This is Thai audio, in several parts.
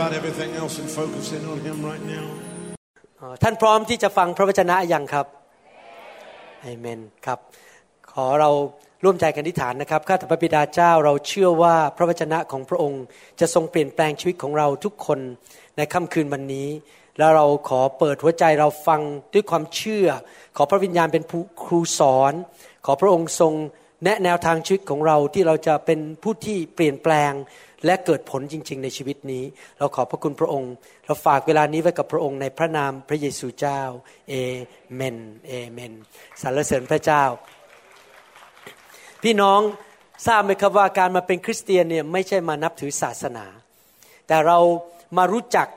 about everything else and focus in on Him right now. ท่านพร้อมที่จะฟังพระวจนะยังครับเอเมนครับ ขอเราร่วมใจกันอธิษฐานนะครับข้าแต่พระบิดาเจ้าเราเชื่อว่าพระวจนะของพระองค์ จะทรงเปลี่ยนแปลงชีวิตของเราทุกคนในค่ำคืนวันนี้ แล้วเราขอเปิดหัวใจเราฟังด้วยความเชื่อ ขอพระวิญญาณเป็นผู้ครูสอน ขอพระองค์ทรงแนะแนวทางชีวิตของเราที่เราจะเป็นผู้ที่เปลี่ยนแปลง และเกิดผลจริง ๆ ในชีวิตนี้ เราขอบพระคุณพระองค์ เราฝากเวลานี้ไว้กับพระองค์ในพระนามพระเยซูเจ้าเอเมนเอเมนสรรเสริญพระเจ้า พี่น้องทราบไหมครับว่าการมาเป็นคริสเตียนเนี่ยไม่ใช่มานับถือศาสนา แต่เรามารู้จัก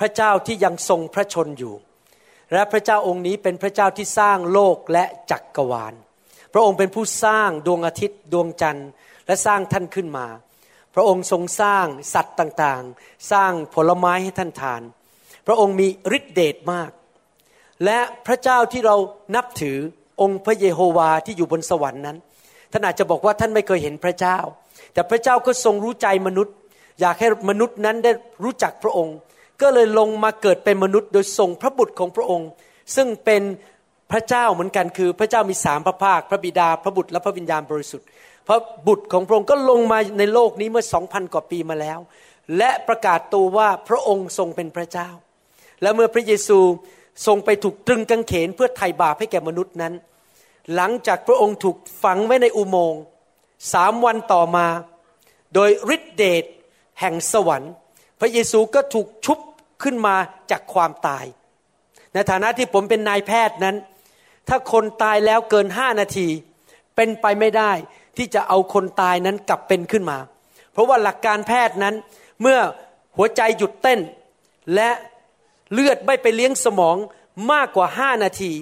พระเจ้าที่ยังทรงพระชนอยู่ และพระเจ้าองค์นี้เป็นพระเจ้าที่สร้างโลกและจักรวาล พระองค์เป็นผู้สร้างดวงอาทิตย์ดวงจันทร์และสร้างท่านขึ้นมา พระองค์ทรงสร้างสัตว์ต่างๆ สร้างผลไม้ให้ท่านทาน พระองค์มีฤทธิเดชมาก และพระเจ้าที่เรานับถือองค์พระเยโฮวาที่อยู่บนสวรรค์นั้น ท่านอาจจะบอกว่าท่านไม่เคยเห็นพระเจ้า แต่พระเจ้าก็ทรงรู้ใจมนุษย์ อยากให้มนุษย์นั้นได้รู้จักพระองค์ ก็เลยลงมาเกิดเป็นมนุษย์ โดยส่งพระบุตรของพระองค์ ซึ่งเป็นพระเจ้าเหมือนกันคือพระเจ้ามีสามพระภาค พระบิดาพระบุตรและพระวิญญาณบริสุทธิ์ ระบุตรของพระองค์ก็ลงมาในโลกนี้เมื่อสองพันกว่าปีมาแล้ว และประกาศตัวว่าพระองค์ทรงเป็นพระเจ้า และเมื่อพระเยซูทรงไปถูกตรึงกางเขนเพื่อไถ่บาปให้แก่มนุษย์นั้น หลังจากพระองค์ถูกฝังไว้ในอุโมงค์สามวันต่อมา โดยฤทธิเดชแห่งสวรรค์ พระเยซูก็ถูกชุบขึ้นมาจากความตาย ในฐานะที่ผมเป็นนายแพทย์นั้น ถ้าคนตายแล้วเกินห้านาที เป็นไปไม่ได้ ที่จะเอาคนตายนั้นกลับเป็นขึ้นมา เพราะว่าหลักการแพทย์นั้นเมื่อหัวใจหยุดเต้น และเลือดไม่ไปเลี้ยงสมองมากกว่าห้านาที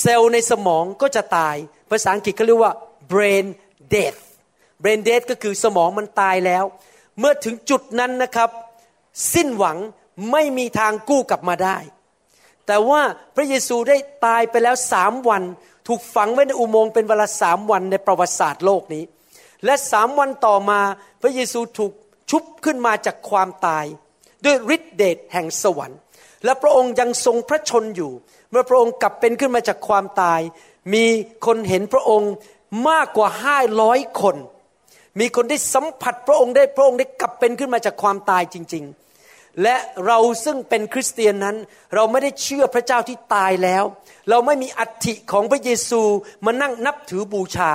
เซลล์ในสมองก็จะตาย ภาษาอังกฤษเขาเรียกว่า brain death brain death ก็คือสมองมันตายแล้ว เมื่อถึงจุดนั้นนะครับ สิ้นหวังไม่มีทางกู้กลับมาได้ แต่ว่าพระเยซูได้ตายไปแล้วสามวัน ถูกฝังไว้ในอุโมงค์เป็นเวลาสามวันในประวัติศาสตร์โลกนี้ และสามวันต่อมาพระเยซูถูกชุบขึ้นมาจากความตาย ด้วยฤทธิเดชแห่งสวรรค์ และพระองค์ยังทรงพระชนอยู่ เมื่อพระองค์กลับเป็นขึ้นมาจากความตาย มีคนเห็นพระองค์มากกว่าห้าร้อยคน มีคนได้สัมผัสพระองค์ได้พระองค์ได้กลับเป็นขึ้นมาจากความตายจริง ๆ และเราซึ่งเป็นคริสเตียนนั้น เราไม่ได้เชื่อพระเจ้าที่ตายแล้ว เราไม่มีอัฐิของพระเยซูมานั่งนับถือบูชา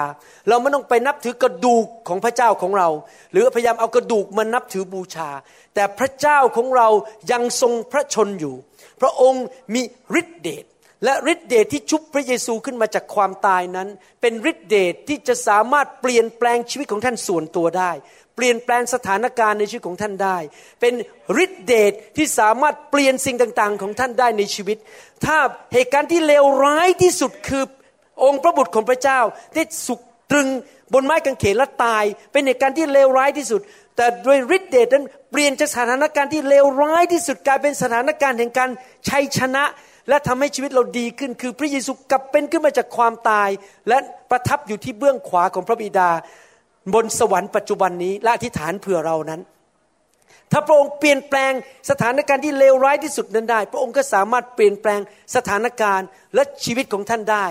เราไม่ต้องไปนับถือกระดูกของพระเจ้าของเรา หรือพยายามเอากระดูกมานับถือบูชา แต่พระเจ้าของเรายังทรงพระชนอยู่ พระองค์มีฤทธิเดชและฤทธิเดชที่ชุบพระเยซูขึ้นมาจากความตายนั้น เป็นฤทธิเดชที่จะสามารถเปลี่ยนแปลงชีวิตของท่านส่วนตัวได้ เปลี่ยนแปลงสถานการณ์ในชีวิตของท่านได้ เป็นฤทธิเดชที่สามารถเปลี่ยนสิ่งต่างๆ ของท่านได้ในชีวิต ถ้าเหตุการณ์ที่เลวร้ายที่สุดคือองค์พระบุตรของพระเจ้าได้สุกตรึงบนไม้กางเขนและตาย เป็นเหตุการณ์ที่เลวร้ายที่สุด แต่โดยฤทธิเดชนั้นเปลี่ยนจากสถานการณ์ที่เลวร้ายที่สุดกลายเป็นสถานการณ์แห่งการชัยชนะ และทำให้ชีวิตเราดีขึ้น คือพระเยซูกลับเป็นขึ้นมาจากความตาย และประทับอยู่ที่เบื้องขวาของพระบิดา บนสวรรค์ปัจจุบันนี้และอธิษฐานเผื่อเรานั้น ถ้าพระองค์เปลี่ยนแปลงสถานการณ์ที่เลวร้ายที่สุดนั้นได้ พระองค์ก็สามารถเปลี่ยนแปลงสถานการณ์และชีวิตของท่านได้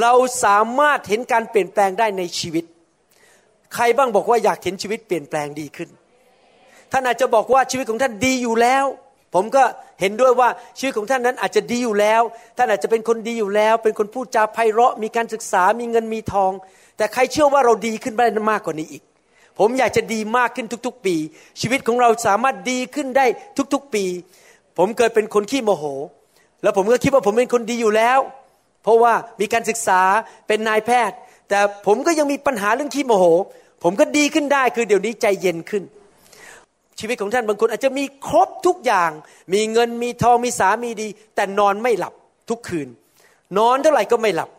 เราสามารถเห็นการเปลี่ยนแปลงได้ในชีวิต ใครบ้างบอกว่าอยากเห็นชีวิตเปลี่ยนแปลงดีขึ้น ท่านอาจจะบอกว่าชีวิตของท่านดีอยู่แล้วผมก็เห็นด้วยว่าชีวิตของท่านนั้นอาจจะดีอยู่แล้ว ท่านอาจจะเป็นคนดีอยู่แล้ว เป็นคนพูดจาไพเราะมีการศึกษามีเงินมีทอง แต่ใครเชื่อว่าเราดีขึ้นได้มากกว่านี้อีก ผมอยากจะดีมากขึ้นทุกๆ ปี ชีวิตของเราสามารถดีขึ้นได้ทุกๆ ปี ผมเคยเป็นคนขี้โมโห แล้วผมก็คิดว่าผมเป็นคนดีอยู่แล้ว เพราะว่ามีการศึกษาเป็นนายแพทย์ แต่ผมก็ยังมีปัญหาเรื่องขี้โมโห ผมก็ดีขึ้นได้คือเดี๋ยวนี้ใจเย็นขึ้นชีวิตของท่านบางคนอาจจะมีครบทุกอย่าง มีเงินมีทองมีสามีดี แต่นอนไม่หลับทุกคืน นอนเท่าไหร่ก็ไม่หลับ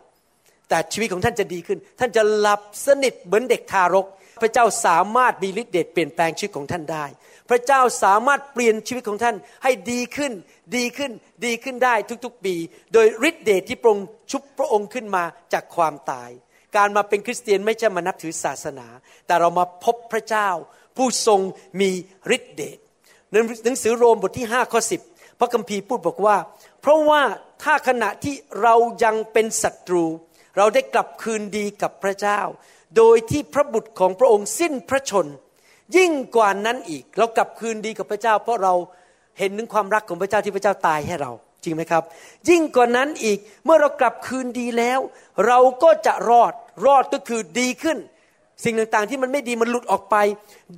แต่ชีวิตของท่านจะดีขึ้น ท่านจะหลับสนิทเหมือนเด็กทารก พระเจ้าสามารถมีฤทธิ์เดชเปลี่ยนแปลงชีวิตของท่านได้ พระเจ้าสามารถเปลี่ยนชีวิตของท่านให้ดีขึ้น ดีขึ้น ดีขึ้นได้ทุกๆปี โดยฤทธิ์เดชที่พระองค์ชุบพระองค์ขึ้นมาจากความตาย การมาเป็นคริสเตียนไม่ใช่มานับถือศาสนา แต่เรามาพบพระเจ้า ผู้ทรงมีฤทธิ์เดชหนังสือโรมบทที่5ข้อ10 พระคัมภีร์พูดบอกว่า เพราะว่าถ้าขณะที่เรายังเป็นศัตรู เราได้กลับคืนดีกับพระเจ้า โดยที่พระบุตรของพระองค์สิ้นพระชน ยิ่งกว่านั้นอีก เรากลับคืนดีกับพระเจ้า เพราะเราเห็นถึงความรักของพระเจ้าที่พระเจ้าตายให้เรา จริงไหมครับ ยิ่งกว่านั้นอีกเมื่อเรากลับคืนดีแล้ว เราก็จะรอดรอดก็คือดีขึ้น สิ่งต่างๆที่มันไม่ดีมันหลุดออกไป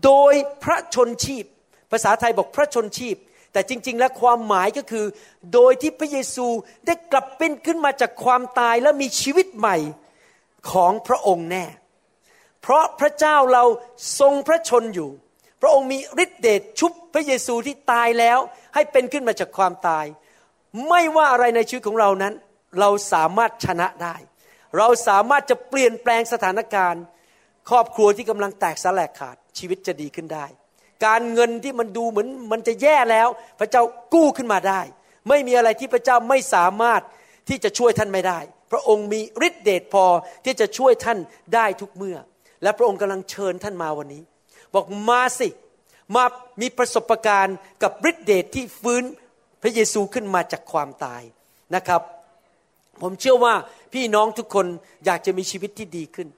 โดยพระชนชีพ ภาษาไทยบอกพระชนชีพ แต่จริง ๆ แล้วความหมายก็คือ โดยที่พระเยซูได้กลับเป็นขึ้นมาจากความตายและมีชีวิตใหม่ของพระองค์แน่ เพราะพระเจ้าเราทรงพระชนอยู่ พระองค์มีฤทธิเดชชุบพระเยซูที่ตายแล้ว ให้เป็นขึ้นมาจากความตาย ไม่ว่าอะไรในชีวิตของเรานั้น เราสามารถชนะได้ เราสามารถจะเปลี่ยนแปลงสถานการณ์ ครอบครัวที่กำลังแตกสลายขาดชีวิตจะดีขึ้นได้ การเงินที่มันดูเหมือนมันจะแย่แล้ว พระเจ้ากู้ขึ้นมาได้ ไม่มีอะไรที่พระเจ้าไม่สามารถที่จะช่วยท่านไม่ได้ พระองค์มีฤทธิเดชพอที่จะช่วยท่านได้ทุกเมื่อ และพระองค์กำลังเชิญท่านมาวันนี้ บอกมาสิมามีประสบการณ์กับฤทธิเดชที่ฟื้นพระเยซูขึ้นมาจากความตายนะครับ ผมเชื่อว่าพี่น้องทุกคนอยากจะมีชีวิตที่ดีขึ้น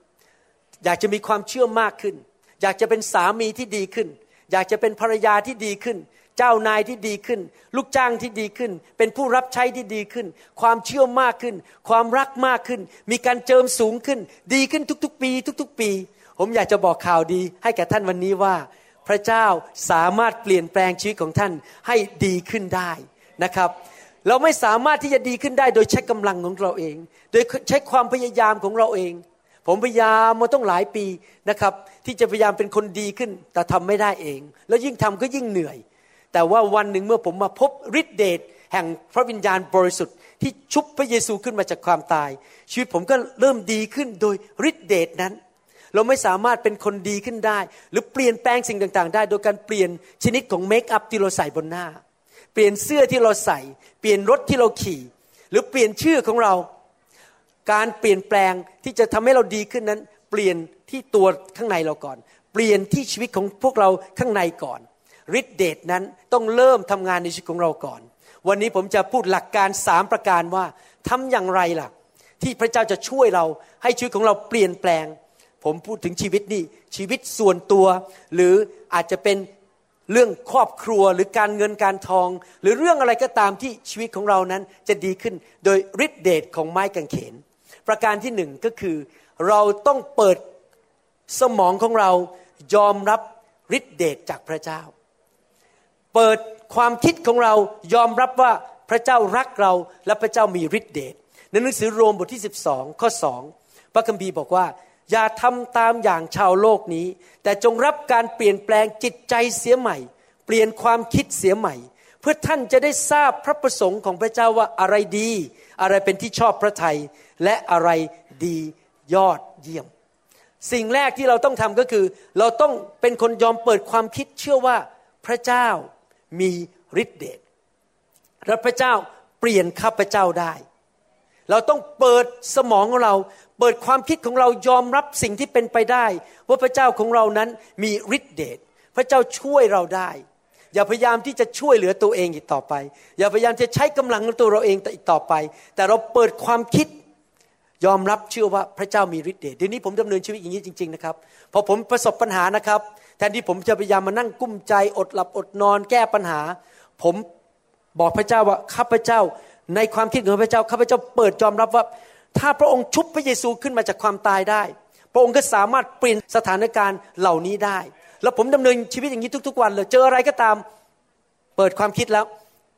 อยากจะมีความเชื่อมากขึ้น อยากจะเป็นสามีที่ดีขึ้น อยากจะเป็นภรรยาที่ดีขึ้น เจ้านายที่ดีขึ้น ลูกจ้างที่ดีขึ้น เป็นผู้รับใช้ที่ดีขึ้น ความเชื่อมากขึ้น ความรักมากขึ้น มีการเจิมสูงขึ้น ดีขึ้นทุกๆ ปี ทุก ๆ ปี ผมอยากจะบอกข่าวดีให้แก่ท่านวันนี้ว่า พระเจ้าสามารถเปลี่ยนแปลงชีวิตของท่านให้ดีขึ้นได้นะครับเราไม่สามารถที่จะดีขึ้นได้โดยใช้กำลังของเราเอง โดยใช้ความพยายามของเราเอง ผมพยายามมาต้องหลายปีนะครับ ที่จะพยายามเป็นคนดีขึ้น แต่ทำไม่ได้เอง แล้วยิ่งทำก็ยิ่งเหนื่อย แต่ว่าวันหนึ่งเมื่อผมมาพบฤทธิเดชแห่งพระวิญญาณบริสุทธิ์ที่ชุบพระเยซูขึ้นมาจากความตาย ชีวิตผมก็เริ่มดีขึ้นโดยฤทธิเดชนั้น เราไม่สามารถเป็นคนดีขึ้นได้ หรือเปลี่ยนแปลงสิ่งต่าง ๆ ได้ โดยการเปลี่ยนชนิดของเมคอัพที่เราใส่บนหน้า เปลี่ยนเสื้อที่เราใส่ เปลี่ยนรถที่เราขี่ หรือเปลี่ยนชื่อของเรา การเปลี่ยนแปลงที่จะทำให้เราดีขึ้นนั้น เปลี่ยนที่ตัวข้างในเราก่อน เปลี่ยนที่ชีวิตของพวกเราข้างในก่อนฤทธิเดชนั้นต้องเริ่มทำงานในชีวิตของเราก่อน วันนี้ผมจะพูดหลักการสามประการว่าทำอย่างไรล่ะ ที่พระเจ้าจะช่วยเราให้ชีวิตของเราเปลี่ยนแปลง ผมพูดถึงชีวิตนี่ชีวิตส่วนตัว หรืออาจจะเป็นเรื่องครอบครัวหรือการเงินการทอง หรือเรื่องอะไรก็ตามที่ชีวิตของเรานั้นจะดีขึ้น โดยฤทธิเดชของไม้กางเขน ประการที่หนึ่งก็คือ เราต้องเปิดสมองของเรายอมรับฤทธิเดชจากพระเจ้า เปิดความคิดของเรายอมรับว่าพระเจ้ารักเราและพระเจ้ามีฤทธิเดชในหนังสือโรมบทที่ 12 ข้อ 2 พระคัมภีร์บอกว่า อย่าทำตามอย่างชาวโลกนี้ แต่จงรับการเปลี่ยนแปลงจิตใจเสียใหม่ เปลี่ยนความคิดเสียใหม่ เพื่อท่านจะได้ทราบพระประสงค์ของพระเจ้าว่าอะไรดี อะไรเป็นที่ชอบพระทัย และอะไรดียอดเยี่ยม สิ่งแรกที่เราต้องทำก็คือ เราต้องเป็นคนยอมเปิดความคิดเชื่อว่าพระเจ้ามีฤทธิเดชและพระเจ้าเปลี่ยนข้าพเจ้าได้ เราต้องเปิดสมองของเรา เปิดความคิดของเรายอมรับสิ่งที่เป็นไปได้ ว่าพระเจ้าของเรานั้นมีฤทธิเดชพระเจ้าช่วยเราได้ อย่าพยายามที่จะช่วยเหลือตัวเองอีกต่อไป อย่าพยายามจะใช้กำลังของตัวเราเองต่อีกต่อไป แต่เราเปิดความคิด ยอมรับเชื่อว่าพระเจ้ามีฤทธิ์เดชเดี๋ยวนี้ผมดำเนินชีวิตอย่างนี้จริง ๆนะครับ พอผมประสบปัญหานะครับ แทนที่ผมจะพยายามมานั่งกุ้มใจอดหลับอดนอนแก้ปัญหา ผมบอกพระเจ้าว่าข้าพเจ้าในความคิดของพระเจ้าข้าพเจ้าเปิดยอมรับว่า ถ้าพระองค์ชุบพระเยซูขึ้นมาจากความตายได้ พระองค์ก็สามารถเปลี่ยนสถานการณ์เหล่านี้ได้ แล้วผมดำเนินชีวิตอย่างนี้ทุก ๆ วันเลยเจออะไรก็ตาม เปิดความคิดแล้ว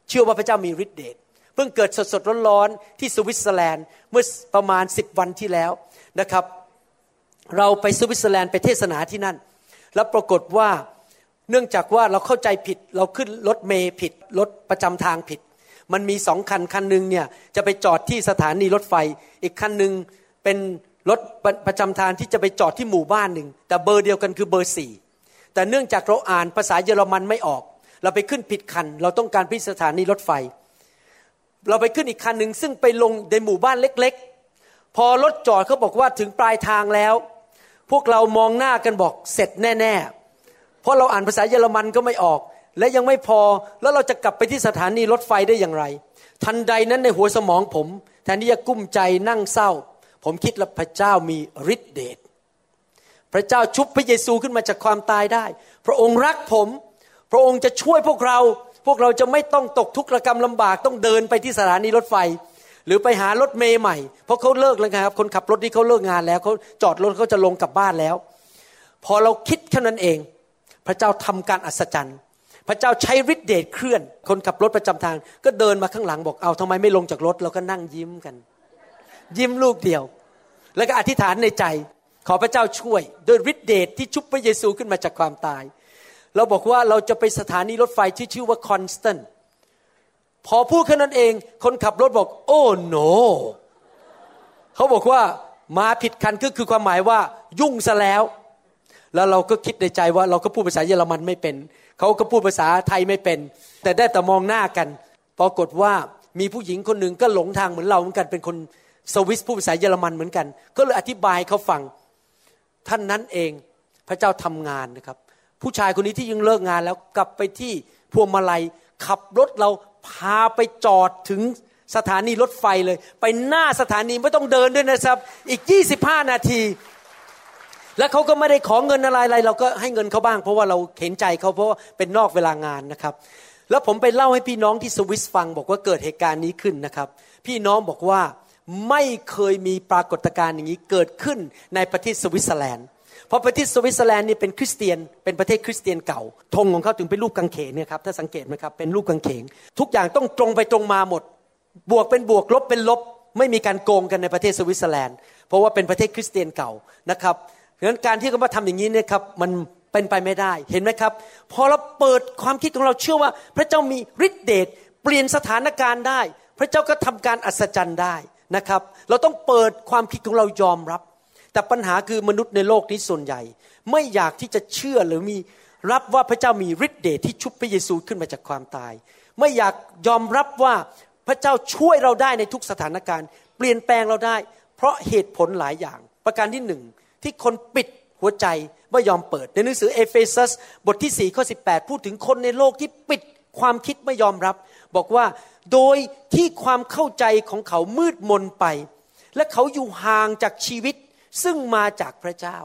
เชื่อว่าพระเจ้ามีฤทธิ์เดช พิ่งเกิดสดๆร้อนๆที่สวิตเซอร์แลนด์เมื่อประมาณสิบวันที่แล้วนะครับ เราไปสวิตเซอร์แลนด์ไปเทศนาที่นั่น แล้วปรากฏว่าเนื่องจากว่าเราเข้าใจผิดเราขึ้นรถเมย์ผิดรถประจำทางผิด มันมีสองคันคันหนึ่งเนี่ยจะไปจอดที่สถานีรถไฟ อีกคันหนึ่งเป็นรถประจำทางที่จะไปจอดที่หมู่บ้านหนึ่งแต่เบอร์เดียวกันคือเบอร์สี่แต่เนื่องจากเราอ่านภาษาเยอรมันไม่ออก เราไปขึ้นผิดคัน เราต้องการพิสถานีรถไฟ เราไปขึ้นอีกคันหนึ่งซึ่งไปลงในหมู่บ้านเล็กๆ พอรถจอดเขาบอกว่าถึงปลายทางแล้ว พวกเรามองหน้ากันบอกเสร็จแน่ๆ เพราะเราอ่านภาษาเยอรมันก็ไม่ออก และยังไม่พอแล้วเราจะกลับไปที่สถานีรถไฟได้อย่างไร ทันใดนั้นในหัวสมองผม แทนที่จะกุ้มใจนั่งเศร้า ผมคิดว่าพระเจ้ามีฤทธิเดชพระเจ้าชุบพระเยซูขึ้นมาจากความตายได้ พระองค์รักผม พระองค์จะช่วยพวกเรา พวกเราจะไม่ต้องตกทุกข์ระกรรมลำบากต้องเดินไปที่สถานีรถไฟ หรือไปหารถเมย์ใหม่ เพราะเขาเลิกแล้วครับ คนขับรถที่เขาเลิกงานแล้วเขาจอดรถเขาจะลงกลับบ้านแล้ว พอเราคิดแค่นั้นเอง พระเจ้าทำการอัศจรรย์ พระเจ้าใช้ฤทธิเดชเคลื่อน คนขับรถประจำทาง ก็เดินมาข้างหลังบอกเอาทำไมไม่ลงจากรถเราก็นั่งยิ้มกัน ยิ้มลูกเดียว แล้วก็อธิษฐานในใจ ขอพระเจ้าช่วย ด้วยฤทธิเดชที่ชุบพระเยซูขึ้นมาจากความตาย เราบอกว่าเราจะไปสถานีรถไฟที่ชื่อว่าคอนสแตนพอพูดแค่นั้นเอง คนขับรถบอก โอ้โน เขาบอกว่ามาผิดคันก็คือความหมายว่ายุ่งซะแล้ว แล้วเราก็คิดในใจว่าเราก็พูดภาษาเยอรมันไม่เป็น เขาก็พูดภาษาไทยไม่เป็น แต่ได้แต่มองหน้ากัน ปรากฏว่ามีผู้หญิงคนหนึ่งก็หลงทางเหมือนเราเหมือนกันเป็นคนสวิสพูดภาษาเยอรมันเหมือนกัน ก็เลยอธิบายเขาฟังท่านนั้นเองพระเจ้าทำงานนะครับ ผู้ชายคนนี้ที่ยังเลิกงานแล้วกลับไปที่พวงมาลัย ขับรถเราพาไปจอดถึงสถานีรถไฟเลย ไปหน้าสถานีไม่ต้องเดินด้วยนะครับ อีก 25 นาที แล้วเขาก็ไม่ได้ขอเงินอะไรอะไร เราก็ให้เงินเขาบ้าง เพราะว่าเราเห็นใจเขาเพราะว่าเป็นนอกเวลางานนะครับ แล้วผมไปเล่าให้พี่น้องที่สวิสฟัง บอกว่าเกิดเหตุการณ์นี้ขึ้นนะครับ พี่น้องบอกว่าไม่เคยมีปรากฏการณ์อย่างนี้เกิดขึ้นในประเทศสวิตเซอร์แลนด์ เพราะประเทศสวิตเซอร์แลนด์นี่เป็นคริสเตียน เป็นประเทศคริสเตียนเก่าธงของเขาถึงเป็นรูปกางเขนเนี่ยครับถ้าสังเกตไหมครับเป็นรูปกางเขนทุกอย่างต้องตรงไปตรงมาหมด บวกเป็นบวกลบเป็นลบ ไม่มีการโกงกันในประเทศสวิตเซอร์แลนด์ เพราะว่าเป็นประเทศคริสเตียนเก่านะครับดังนั้นการที่เขามาทำอย่างนี้เนี่ยครับมันเป็นไปไม่ได้เห็นไหมครับ พอเราเปิดความคิดของเราเชื่อว่า พระเจ้ามีฤทธิเดชเปลี่ยนสถานการณ์ได้ พระเจ้าก็ทำการอัศจรรย์ได้นะครับ เราต้องเปิดความคิดของเรายอมรับ แต่ปัญหาคือมนุษย์ในโลกนี้ส่วนใหญ่ ไม่อยากที่จะเชื่อหรือมีรับว่าพระเจ้ามีฤทธิ์เดชที่ชุบพระเยซูขึ้นมาจากความตาย ไม่อยากยอมรับว่าพระเจ้าช่วยเราได้ในทุกสถานการณ์ เปลี่ยนแปลงเราได้ เพราะเหตุผลหลายอย่าง ประการที่หนึ่งที่คนปิดหัวใจไม่ยอมเปิด ในหนังสือเอเฟซัสบทที่4ข้อ18พูดถึงคนในโลกที่ปิดความคิดไม่ยอมรับ บอกว่าโดยที่ความเข้าใจของเขามืดมนไป และเขาอยู่ห่างจากชีวิต ซึ่งมาจากพระเจ้า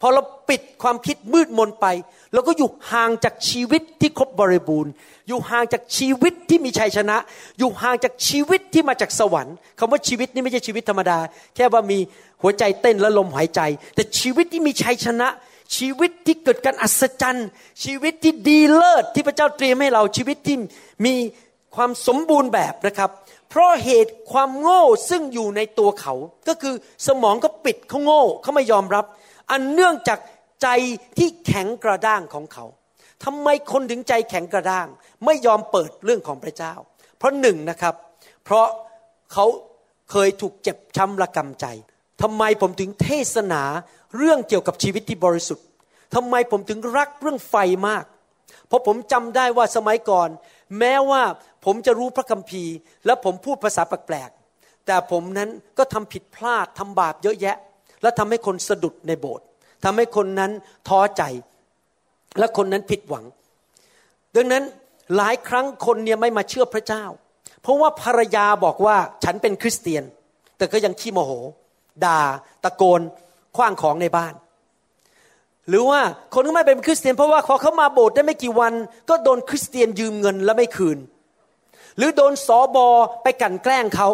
พอเราปิดความคิดมืดมนไปเราก็อยู่ห่างจากชีวิตที่ครบบริบูรณ์ อยู่ห่างจากชีวิตที่มีชัยชนะ อยู่ห่างจากชีวิตที่มาจากสวรรค์คำว่าชีวิตนี่ไม่ใช่ชีวิตธรรมดา แค่ว่ามีหัวใจเต้นและลมหายใจ แต่ชีวิตที่มีชัยชนะ ชีวิตที่เกิดการอัศจรรย์ ชีวิตที่ดีเลิศที่พระเจ้าเตรียมให้เราชีวิตที่มีความสมบูรณ์แบบนะครับ เพราะเหตุความโง่ซึ่งอยู่ในตัวเขา ก็คือสมองก็ปิดเขาโง่เขาไม่ยอมรับ อันเนื่องจากใจที่แข็งกระด้างของเขาทำไมคนถึงใจแข็งกระด้าง ไม่ยอมเปิดเรื่องของพระเจ้า เพราะหนึ่งนะครับ เพราะเขาเคยถูกเจ็บช้ำระกำใจทำไมผมถึงเทศนาเรื่องเกี่ยวกับชีวิตที่บริสุทธิ์ทำไมผมถึงรักเรื่องไฟมาก เพราะผมจำได้ว่าสมัยก่อน แม้ว่า ผมจะรู้พระคัมภีร์ และผมพูดภาษาแปลกๆแต่ผมนั้นก็ทำผิดพลาดทำบาปเยอะแยะ และทำให้คนสะดุดในโบสถ์ทำให้คนนั้นท้อใจ และคนนั้นผิดหวัง ดังนั้นหลายครั้งคนเนี่ยไม่มาเชื่อพระเจ้า เพราะว่าภรรยาบอกว่าฉันเป็นคริสเตียน แต่ก็ยังขี้โมโหด่าตะโกนคว้างของในบ้าน หรือว่าคนที่ไม่เป็นคริสเตียน เพราะว่าพอเขามาโบสถ์ได้ไม่กี่วัน ก็โดนคริสเตียนยืมเงินแล้วไม่คืน หรือโดนสอบอไปกันแกล้งเขา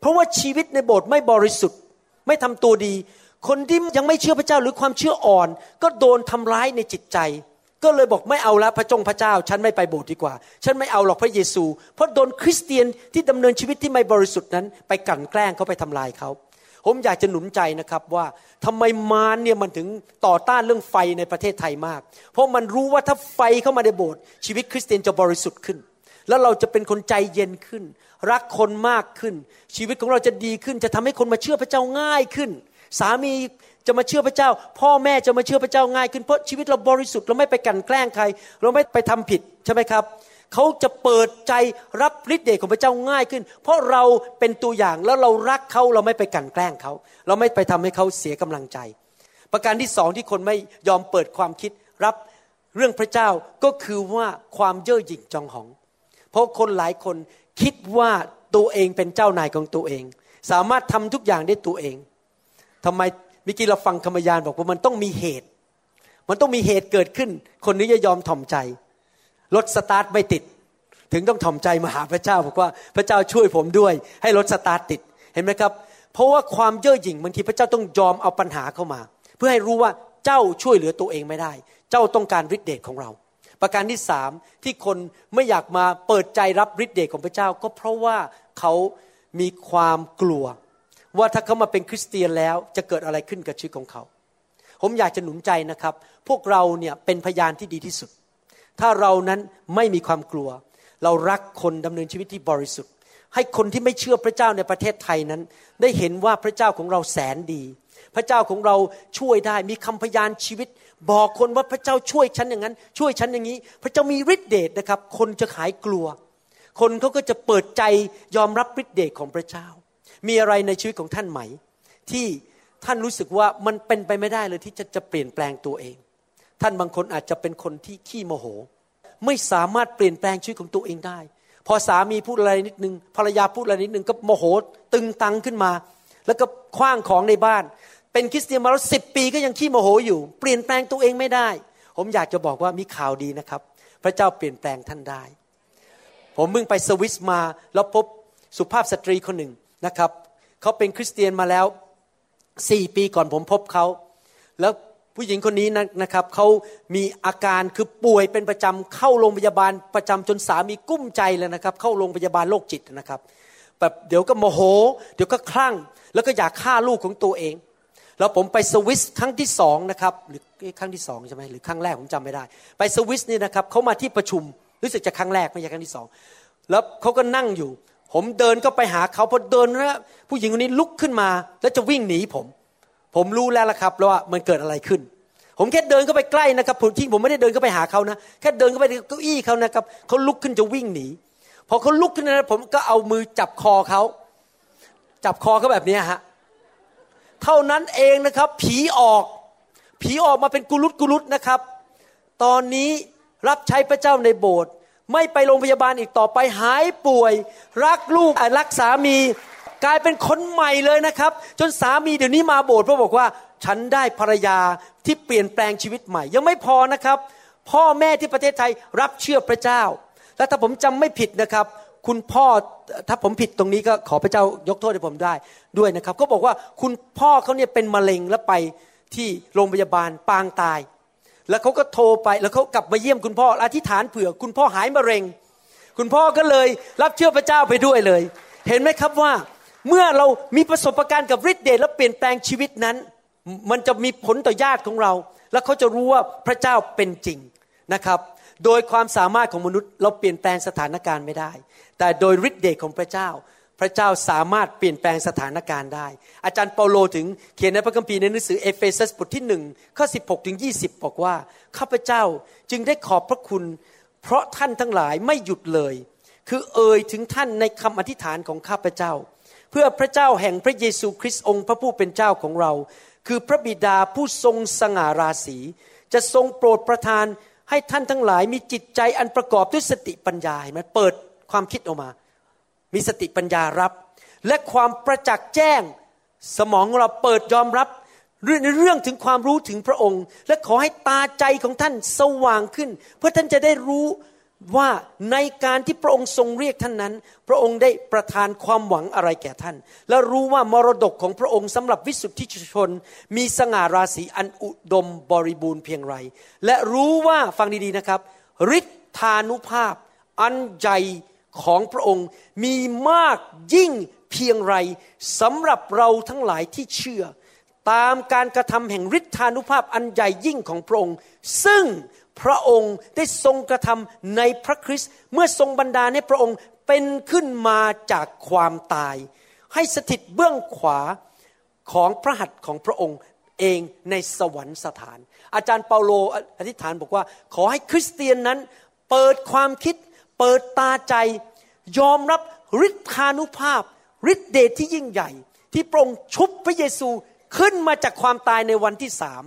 เพราะว่าชีวิตในโบสถ์ไม่บริสุทธิ์ ไม่ทำตัวดี คนที่ยังไม่เชื่อพระเจ้าหรือความเชื่ออ่อน ก็โดนทำร้ายในจิตใจ ก็เลยบอกไม่เอาล้วพระจงพระเจ้า ฉันไม่ไปโบสถ์ดีกว่า ฉันไม่เอาหรอกพระเยซู เพราะโดนคริสเตียนที่ดำเนินชีวิตที่ไม่บริสุทธิ์นั้น ไปกันแกล้งเขาไปทำลายเขาผมอยากจะหนุนใจนะครับว่าทำไมมารเนี่ยมันถึงต่อต้านเรื่องไฟในประเทศไทยมาก เพราะมันรู้ว่าถ้าไฟเข้ามาในโบสถ์ชีวิตคริสเตียนจะบริสุทธิ์ขึ้น แล้วเราจะเป็นคนใจเย็นขึ้น รักคนมากขึ้น ชีวิตของเราจะดีขึ้น จะทำให้คนมาเชื่อพระเจ้าง่ายขึ้น สามีจะมาเชื่อพระเจ้า พ่อแม่จะมาเชื่อพระเจ้าง่ายขึ้นเพราะชีวิตเราบริสุทธิ์เราไม่ไปกันแกล้งใคร เราไม่ไปทำผิดใช่ไหมครับเขาจะเปิดใจรับฤทธิ์เดชของพระเจ้าง่ายขึ้น เพราะเราเป็นตัวอย่างแล้วเรารักเขาเราไม่ไปกันแกล้งเขา เราไม่ไปทำให้เขาเสียกำลังใจ ประการที่สองที่คนไม่ยอมเปิดความคิดรับเรื่องพระเจ้าก็คือว่าความเย่อหยิ่งจองหอง เพราะคนหลายคนคิดว่าตัวเองเป็นเจ้านายของตัวเอง สามารถทำทุกอย่างได้ตัวเองทำไมมิกี้เราฟังคำยานบอกว่ามันต้องมีเหตุ มันต้องมีเหตุเกิดขึ้น คนนี้จะยอมถ่อมใจรถสตาร์ทไม่ติด ถึงต้องถ่อมใจมาหาพระเจ้าบอกว่าพระเจ้าช่วยผมด้วย ให้รถสตาร์ทติดเห็นไหมครับ เพราะว่าความเย่อหยิ่งบางทีพระเจ้าต้องยอมเอาปัญหาเข้ามา เพื่อให้รู้ว่าเจ้าช่วยเหลือตัวเองไม่ได้ เจ้าต้องการฤทธิเดชของเรา ประการที่สามที่คนไม่อยากมาเปิดใจรับฤทธิ์เดชของพระเจ้า ก็เพราะว่าเขามีความกลัว ว่าถ้าเขามาเป็นคริสเตียนแล้วจะเกิดอะไรขึ้นกับชีวิตของเขา ผมอยากจะหนุนใจนะครับ พวกเราเนี่ยเป็นพยานที่ดีที่สุด ถ้าเรานั้นไม่มีความกลัว เรารักคนดำเนินชีวิตที่บริสุทธิ์ ให้คนที่ไม่เชื่อพระเจ้าในประเทศไทยนั้น ได้เห็นว่าพระเจ้าของเราแสนดี พระเจ้าของเราช่วยได้มีคำพยานชีวิต บอกคนว่าพระเจ้าช่วยฉันอย่างนั้น ช่วยฉันอย่างนี้ พระเจ้ามีฤทธิเดชนะครับ คนจะหายกลัว คนเขาก็จะเปิดใจยอมรับฤทธิเดชของพระเจ้า มีอะไรในชีวิตของท่านไหม ที่ท่านรู้สึกว่ามันเป็นไปไม่ได้เลยที่จะจะเปลี่ยนแปลงตัวเอง ท่านบางคนอาจจะเป็นคนที่ขี้โมโห ไม่สามารถเปลี่ยนแปลงชีวิตของตัวเองได้ พอสามีพูดอะไรนิดนึงภรรยาพูดอะไรนิดนึงก็โมโหตึงตังขึ้นมา แล้วก็คว้างของในบ้าน เป็นคริสเตียนมาแล้วสิบปีก็ยังขี้โมโหอยู่ เปลี่ยนแปลงตัวเองไม่ได้ ผมอยากจะบอกว่ามีข่าวดีนะครับ พระเจ้าเปลี่ยนแปลงท่านได้ ผมเพิ่งไปสวิสมาแล้วพบสุภาพสตรีคนหนึ่งนะครับเขาเป็นคริสเตียนมาแล้วสี่ปีก่อนผมพบเขา แล้วผู้หญิงคนนี้นะครับเขามีอาการคือป่วยเป็นประจำเข้าโรงพยาบาลประจำจนสามีกุ้มใจเลยนะครับ เข้าโรงพยาบาลโรคจิตนะครับแบบเดี๋ยวก็โมโห เดี๋ยวก็คลั่ง แล้วก็อยากฆ่าลูกของตัวเอง แล้วผมไปสวิสครั้งที่สองนะครับหรือครั้งที่สองใช่ไหมหรือครั้งแรกผมจำไม่ได้ ไปสวิสนี่นะครับเขามาที่ประชุมรู้สึกจะครั้งแรกไม่ใช่ครั้งที่สองแล้วเขาก็นั่งอยู่ ผมเดินก็ไปหาเขาพอเดินแล้วผู้หญิงคนนี้ลุกขึ้นมา แล้วจะวิ่งหนีผม ผมรู้แล้วละครับว่ามันเกิดอะไรขึ้น ผมแค่เดินเข้าไปใกล้นะครับผมที่ผมไม่ได้เดินเข้าไปหาเขานะแค่เดินเข้าไปเก้าอี้เขานะครับเขาลุกขึ้นจะวิ่งหนีพอเขาลุกขึ้นนะผมก็เอามือจับคอเขาจับคอเขาแบบนี้ฮะ เท่านั้นเองนะครับ ผีออก ผีออกมาเป็นกุลุตกุลุตนะครับ ตอนนี้รับใช้พระเจ้าในโบสถ์ไม่ไปโรงพยาบาลอีกต่อไปหายป่วย รักลูกรักสามีกลายเป็นคนใหม่เลยนะครับ จนสามีเดี๋ยวนี้มาโบสถ์เพราะบอกว่า ฉันได้ภรรยาที่เปลี่ยนแปลงชีวิตใหม่ ยังไม่พอนะครับ พ่อแม่ที่ประเทศไทยรับเชื่อพระเจ้า และถ้าผมจำไม่ผิดนะครับ คุณพ่อถ้าผมผิดตรงนี้ก็ขอพระเจ้ายกโทษให้ผมได้ด้วยนะครับ ก็บอกว่าคุณพ่อเขาเนี่ยเป็นมะเร็งแล้วไปที่โรงพยาบาลปางตาย แล้วเขาก็โทรไปแล้วเขากลับมาเยี่ยมคุณพ่ออธิษฐานเผื่อ คุณพ่อหายมะเร็ง คุณพ่อก็เลยรับเชื่อพระเจ้าไปด้วยเลย เห็นไหมครับว่าเมื่อเรามีประสบการณ์กับฤทธิ์เดชและเปลี่ยนแปลงชีวิตนั้น มันจะมีผลต่อญาติของเรา แล้วเขาจะรู้ว่าพระเจ้าเป็นจริงนะครับ โดยความสามารถของมนุษย์เราเปลี่ยนแปลงสถานการณ์ไม่ได้ แต่โดยฤทธิ์เดชของพระเจ้า พระเจ้าสามารถเปลี่ยนแปลงสถานการณ์ได้ อาจารย์เปาโลถึงเขียนในพระคัมภีร์ในหนังสือเอเฟซัสบทที่หนึ่งข้อ16ถึงยีบอกว่าข้าพเจ้าจึงได้ขอบพระคุณ เพราะท่านทั้งหลายไม่หยุดเลย คือเอ่ยถึงท่านในคำอธิษฐานของข้าพเจ้า เพื่อพระเจ้าแห่งพระเยซูคริสต์องค์พระผู้เป็นเจ้าของเรา คือพระบิดาผู้ทรงสง่าราศีจะทรงโปรดประทานให้ท่านทั้งหลายมีจิตใจอันประกอบด้วยสติปัญญาเห็นไหมเปิด ความคิดออกมา มีสติปัญญารับ และความประจักษ์แจ้งสมองเราเปิดยอมรับเรื่องเรื่องถึงความรู้ถึงพระองค์ และขอให้ตาใจของท่านสว่างขึ้น เพื่อท่านจะได้รู้ว่าในการที่พระองค์ทรงเรียกท่านนั้น พระองค์ได้ประทานความหวังอะไรแก่ท่าน และรู้ว่ามรดกของพระองค์สำหรับวิสุทธิชน มีสง่าราศีอันอุดมบริบูรณ์เพียงไร และรู้ว่าฟังดีๆนะครับฤทธานุภาพ อันใหญ่ ของพระองค์มีมากยิ่งเพียงไรสำหรับเราทั้งหลายที่เชื่อ ตามการกระทำแห่งฤทธานุภาพอันใหญ่ยิ่งของพระองค์ ซึ่งพระองค์ได้ทรงกระทำในพระคริสต์เมื่อทรงบันดาลให้พระองค์เป็นขึ้นมาจากความตาย ให้สถิตเบื้องขวาของพระหัตถ์ของพระองค์เองในสวรรคสถาน อาจารย์เปาโลอธิษฐานบอกว่า ขอให้คริสเตียนนั้นเปิดความคิด เปิดตาใจ ยอมรับฤทธานุภาพฤทธิเดชที่ยิ่งใหญ่ ที่พระองค์ชุบพระเยซูขึ้นมาจากความตายในวันที่สาม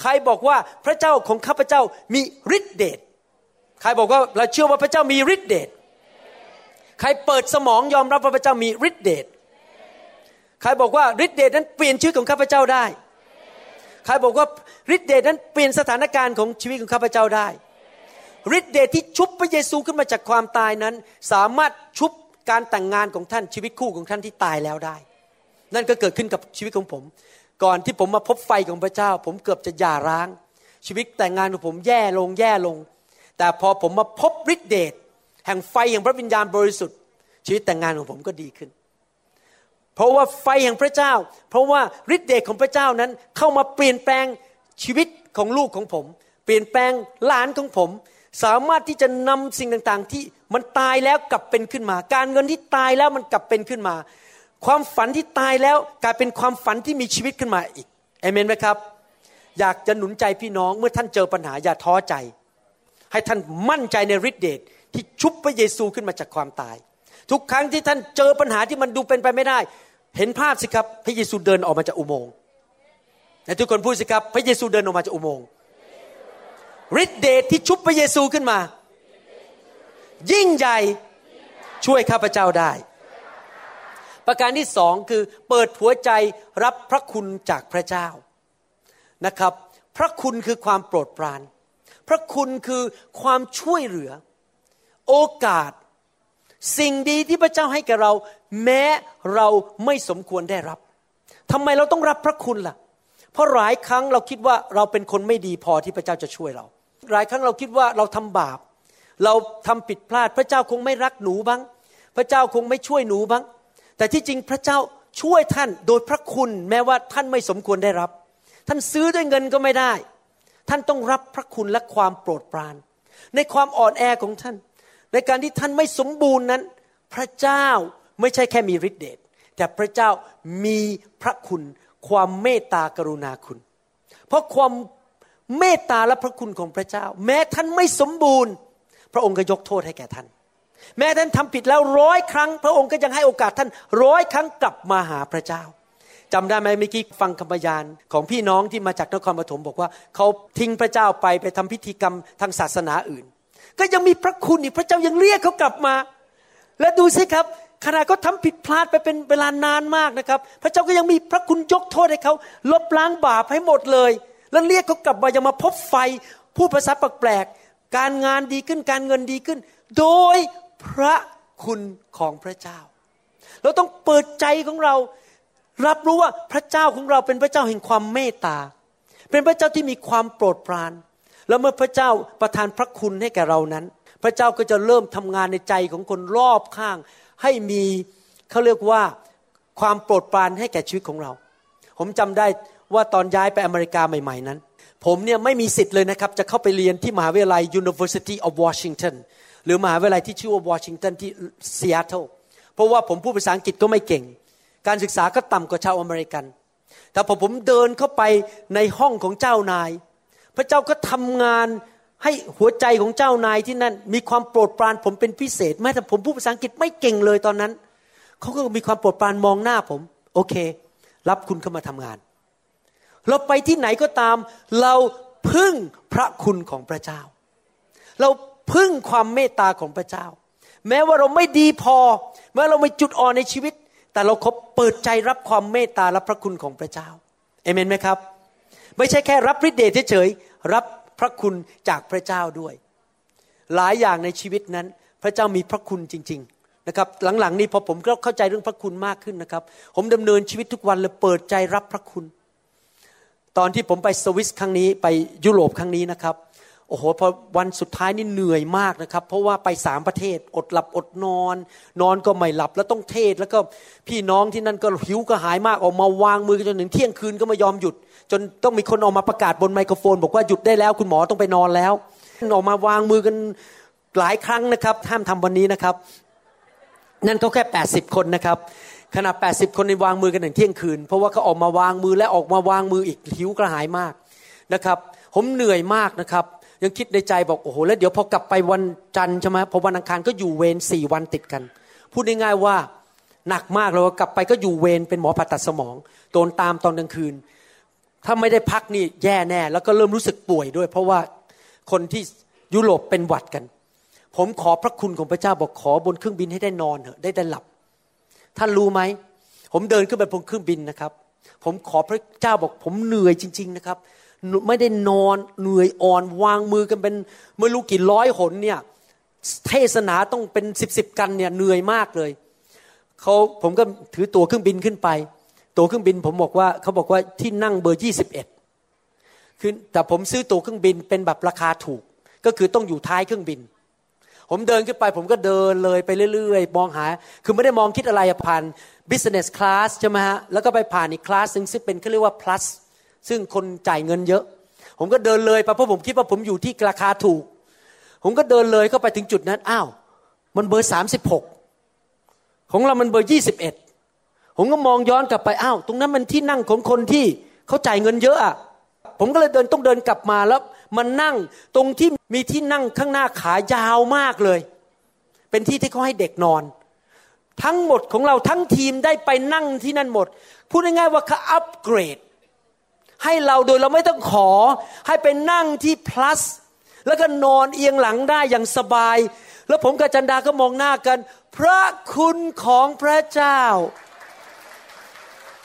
ใครบอกว่าพระเจ้าของข้าพเจ้ามีฤทธิเดชใครบอกว่าเราเชื่อว่าพระเจ้ามีฤทธิเดชใครเปิดสมองยอมรับว่าพระเจ้ามีฤทธิเดชใครบอกว่าฤทธิเดชนั้นเปลี่ยนชีวิตของข้าพเจ้าได้ ใครบอกว่าฤทธิเดชนั้นเปลี่ยนสถานการณ์ของชีวิตของข้าพเจ้าได้ ฤทธิเดชที่ชุบพระเยซูขึ้นมาจากความตายนั้น สามารถชุบการแต่งงานของท่านชีวิตคู่ของท่านที่ตายแล้วได้ นั่นก็เกิดขึ้นกับชีวิตของผม ก่อนที่ผมมาพบไฟของพระเจ้า ผมเกือบจะหย่าร้าง ชีวิตแต่งงานของผมแย่ลงแย่ลง แต่พอผมมาพบฤทธิเดชแห่งไฟแห่งพระวิญญาณบริสุทธิ์ ชีวิตแต่งงานของผมก็ดีขึ้น เพราะว่าไฟแห่งพระเจ้า เพราะว่าฤทธิเดชของพระเจ้านั้นเข้ามาเปลี่ยนแปลงชีวิตของลูกของผม เปลี่ยนแปลงหลานของผม สามารถที่จะนำสิ่งต่างๆ ที่มันตายแล้วกลับเป็นขึ้นมา การเงินที่ตายแล้วมันกลับเป็นขึ้นมา ความฝันที่ตายแล้วกลายเป็นความฝันที่มีชีวิตขึ้นมาอีกเอเมนไหมครับ อยากจะหนุนใจพี่น้องเมื่อท่านเจอปัญหาอย่าท้อใจ ให้ท่านมั่นใจในฤทธิเดชที่ชุบพระเยซูขึ้นมาจากความตาย ทุกครั้งที่ท่านเจอปัญหาที่มันดูเป็นไปไม่ได้ เห็นภาพสิครับ พระเยซูเดินออกมาจากอุโมงค์และทุกคนพูดสิครับ พระเยซูเดินออกมาจากอุโมงค์ ฤทธิเดชที่ชุบพระเยซูขึ้นมา ยิ่งใหญ่ช่วยข้าพเจ้าได้ ประการที่สองคือเปิดหัวใจรับพระคุณจากพระเจ้านะครับ พระคุณคือความโปรดปราน พระคุณคือความช่วยเหลือ โอกาส สิ่งดีที่พระเจ้าให้แก่เรา แม้เราไม่สมควรได้รับทำไมเราต้องรับพระคุณล่ะ เพราะหลายครั้งเราคิดว่าเราเป็นคนไม่ดีพอที่พระเจ้าจะช่วยเรา หลายครั้งเราคิดว่าเราทำบาป เราทำผิดพลาด พระเจ้าคงไม่รักหนูบ้าง พระเจ้าคงไม่ช่วยหนูบ้าง แต่ที่จริงพระเจ้าช่วยท่านโดยพระคุณแม้ว่าท่านไม่สมควรได้รับ ท่านซื้อด้วยเงินก็ไม่ได้ ท่านต้องรับพระคุณและความโปรดปราน ในความอ่อนแอของท่าน ในการที่ท่านไม่สมบูรณ์นั้น พระเจ้าไม่ใช่แค่มีฤทธิเดชแต่พระเจ้ามีพระคุณ ความเมตตากรุณาคุณ เพราะความ เมตตาและพระคุณของพระเจ้า แม้ท่านไม่สมบูรณ์ พระองค์ก็ยกโทษให้แก่ท่าน แม้ท่านทำผิดแล้วร้อยครั้ง พระองค์ก็ยังให้โอกาสท่านร้อยครั้งกลับมาหาพระเจ้าจำได้ไหมเมื่อกี้ฟังคำพยานของพี่น้องที่มาจากนครปฐมบอกว่า เขาทิ้งพระเจ้าไปไปทำพิธีกรรมทางศาสนาอื่น ก็ยังมีพระคุณอีกพระเจ้ายังเรียกเขากลับมา และดูสิครับขณะเขาทาผิดพลาดไปเป็นเวลานานมากนะครับ พระเจ้าก็ยังมีพระคุณยกโทษให้เขาลบล้างบาปให้หมดเลย แล้วเรียกเขากลับมายังมาพบไฟ พูดภาษาแปลกๆการงานดีขึ้นการเงินดีขึ้น โดยพระคุณของพระเจ้า เราต้องเปิดใจของเรา รับรู้ว่าพระเจ้าของเราเป็นพระเจ้าแห่งความเมตตา เป็นพระเจ้าที่มีความโปรดปราน แล้วเมื่อพระเจ้าประทานพระคุณให้แก่เรานั้น พระเจ้าก็จะเริ่มทำงานในใจของคนรอบข้าง ให้มีเขาเรียกว่าความโปรดปรานให้แก่ชีวิตของเรา ผมจำได้ ว่าตอนย้ายไปอเมริกาใหม่ ๆ นั้น ผมเนี่ยไม่มีสิทธิ์เลยนะครับ จะเข้าไปเรียนที่มหาวิทยาลัย University of Washington หรือมหาวิทยาลัยที่ชื่อว่าวอชิงตันที่ซีแอตเทิลเพราะว่าผมพูดภาษาอังกฤษก็ไม่เก่ง การศึกษาก็ต่ำกว่าชาวอเมริกัน แต่พอผมเดินเข้าไปในห้องของเจ้านาย พระเจ้าก็ทำงานให้หัวใจของเจ้านายที่นั่น มีความโปรดปรานผมเป็นพิเศษแม้แต่ผมพูดภาษาอังกฤษไม่เก่งเลยตอนนั้นเขาก็มีความโปรดปรานมองหน้าผม โอเค รับคุณเข้ามาทำงาน เราไปที่ไหนก็ตาม เราพึ่งพระคุณของพระเจ้า เราพึ่งความเมตตาของพระเจ้า แม้ว่าเราไม่ดีพอ แม้เราไม่จุดอ่อนในชีวิต แต่เราคบเปิดใจรับความเมตตาและพระคุณของพระเจ้าเอเมนไหมครับ ไม่ใช่แค่รับฤทธิ์เดชเฉยๆรับพระคุณจากพระเจ้าด้วย หลายอย่างในชีวิตนั้น พระเจ้ามีพระคุณจริง ๆนะครับหลังๆนี้พอผมก็เข้าใจเรื่องพระคุณมากขึ้นนะครับ ผมดำเนินชีวิตทุกวันเลยเปิดใจรับพระคุณ ตอนที่ผมไปสวิสครั้งนี้ไปยุโรปครั้งนี้นะครับโอ้โหพอวันสุดท้ายนี่เหนื่อยมากนะครับ เพราะว่าไปสามประเทศอดหลับอดนอน นอนก็ไม่หลับแล้วต้องเทศ แล้วก็พี่น้องที่นั่นก็หิวก็หายมากออกมาวางมือจนถึงเที่ยงคืนก็ไม่ยอมหยุด จนต้องมีคนออกมาประกาศบนไมโครโฟน บอกว่าหยุดได้แล้วคุณหมอต้องไปนอนแล้วออกมาวางมือกันหลายครั้งนะครับห้ามทำวันนี้นะครับ นั่นเขาแค่ 80 คนนะครับ ขณะ80 คนในวางมือกันถึงเที่ยงคืน เพราะว่าเขาออกมาวางมือและออกมาวางมืออีกหิวกระหายมากนะครับ ผมเหนื่อยมากนะครับ ยังคิดในใจบอกโอ้โหแล้วเดี๋ยวพอกลับไปวันจันทร์ใช่ไหมพอวันอังคารก็อยู่เวรสี่วันติดกัน พูดง่ายๆว่าหนักมากเลยกลับไปก็อยู่เวรเป็นหมอผ่าตัดสมองโดนตามตอนกลางคืน ถ้าไม่ได้พักนี่แย่แน่ แล้วก็เริ่มรู้สึกป่วยด้วย เพราะว่าคนที่ยุโรปเป็นหวัดกัน ผมขอพระคุณของพระเจ้าบอกขอบนเครื่องบินให้ได้นอนเถอะได้ได้หลับ ท่านรู้ไหม ผมเดินขึ้นไปบนเครื่องบินนะครับ ผมขอพระเจ้าบอกผมเหนื่อยจริง ๆนะครับ ไม่ได้นอนเหนื่อยอ่อนวางมือกันเป็นไม่รู้กี่ร้อยหนเนี่ยเทศนาต้องเป็นสิบสิบกันเนี่ยเหนื่อยมากเลยเขาผมก็ถือตั๋วเครื่องบินขึ้นไป ตั๋วเครื่องบินผมบอกว่าเขาบอกว่าที่นั่งเบอร์ยี่สิบเอ็ดคือแต่ผมซื้อตั๋วเครื่องบินเป็นแบบราคาถูก ก็คือต้องอยู่ท้ายเครื่องบิน ผมเดินขึ้นไป ผมก็เดินเลยไปเรื่อยๆ มองหา คือไม่ได้มองคิดอะไรผ่าน business class ใช่ไหมฮะ แล้วก็ไปผ่านอีกคลาสหนึ่งซึ่งเป็นเขาเรียกว่า plus ซึ่งคนจ่ายเงินเยอะ ผมก็เดินเลยไปเพราะผมคิดว่าผมอยู่ที่ราคาถูก ผมก็เดินเลยเข้าไปถึงจุดนั้น อ้าว มันเบอร์สามสิบหกของเรามันเบอร์ยี่สิบเอ็ดผมก็มองย้อนกลับไป อ้าว ตรงนั้นมันที่นั่งของคนที่เขาจ่ายเงินเยอะอะผมก็เลยเดินต้องเดินกลับมาแล้ว มันนั่งตรงที่มีที่นั่งข้างหน้าขายาวมากเลย เป็นที่ที่เขาให้เด็กนอน ทั้งหมดของเราทั้งทีมได้ไปนั่งที่นั่นหมด พูดง่ายๆว่าเขาอัปเกรด ให้เราโดยเราไม่ต้องขอ ให้ไปนั่งที่ plus แล้วก็นอนเอียงหลังได้อย่างสบาย แล้วผมกับจันดาก็มองหน้ากัน พระคุณของพระเจ้า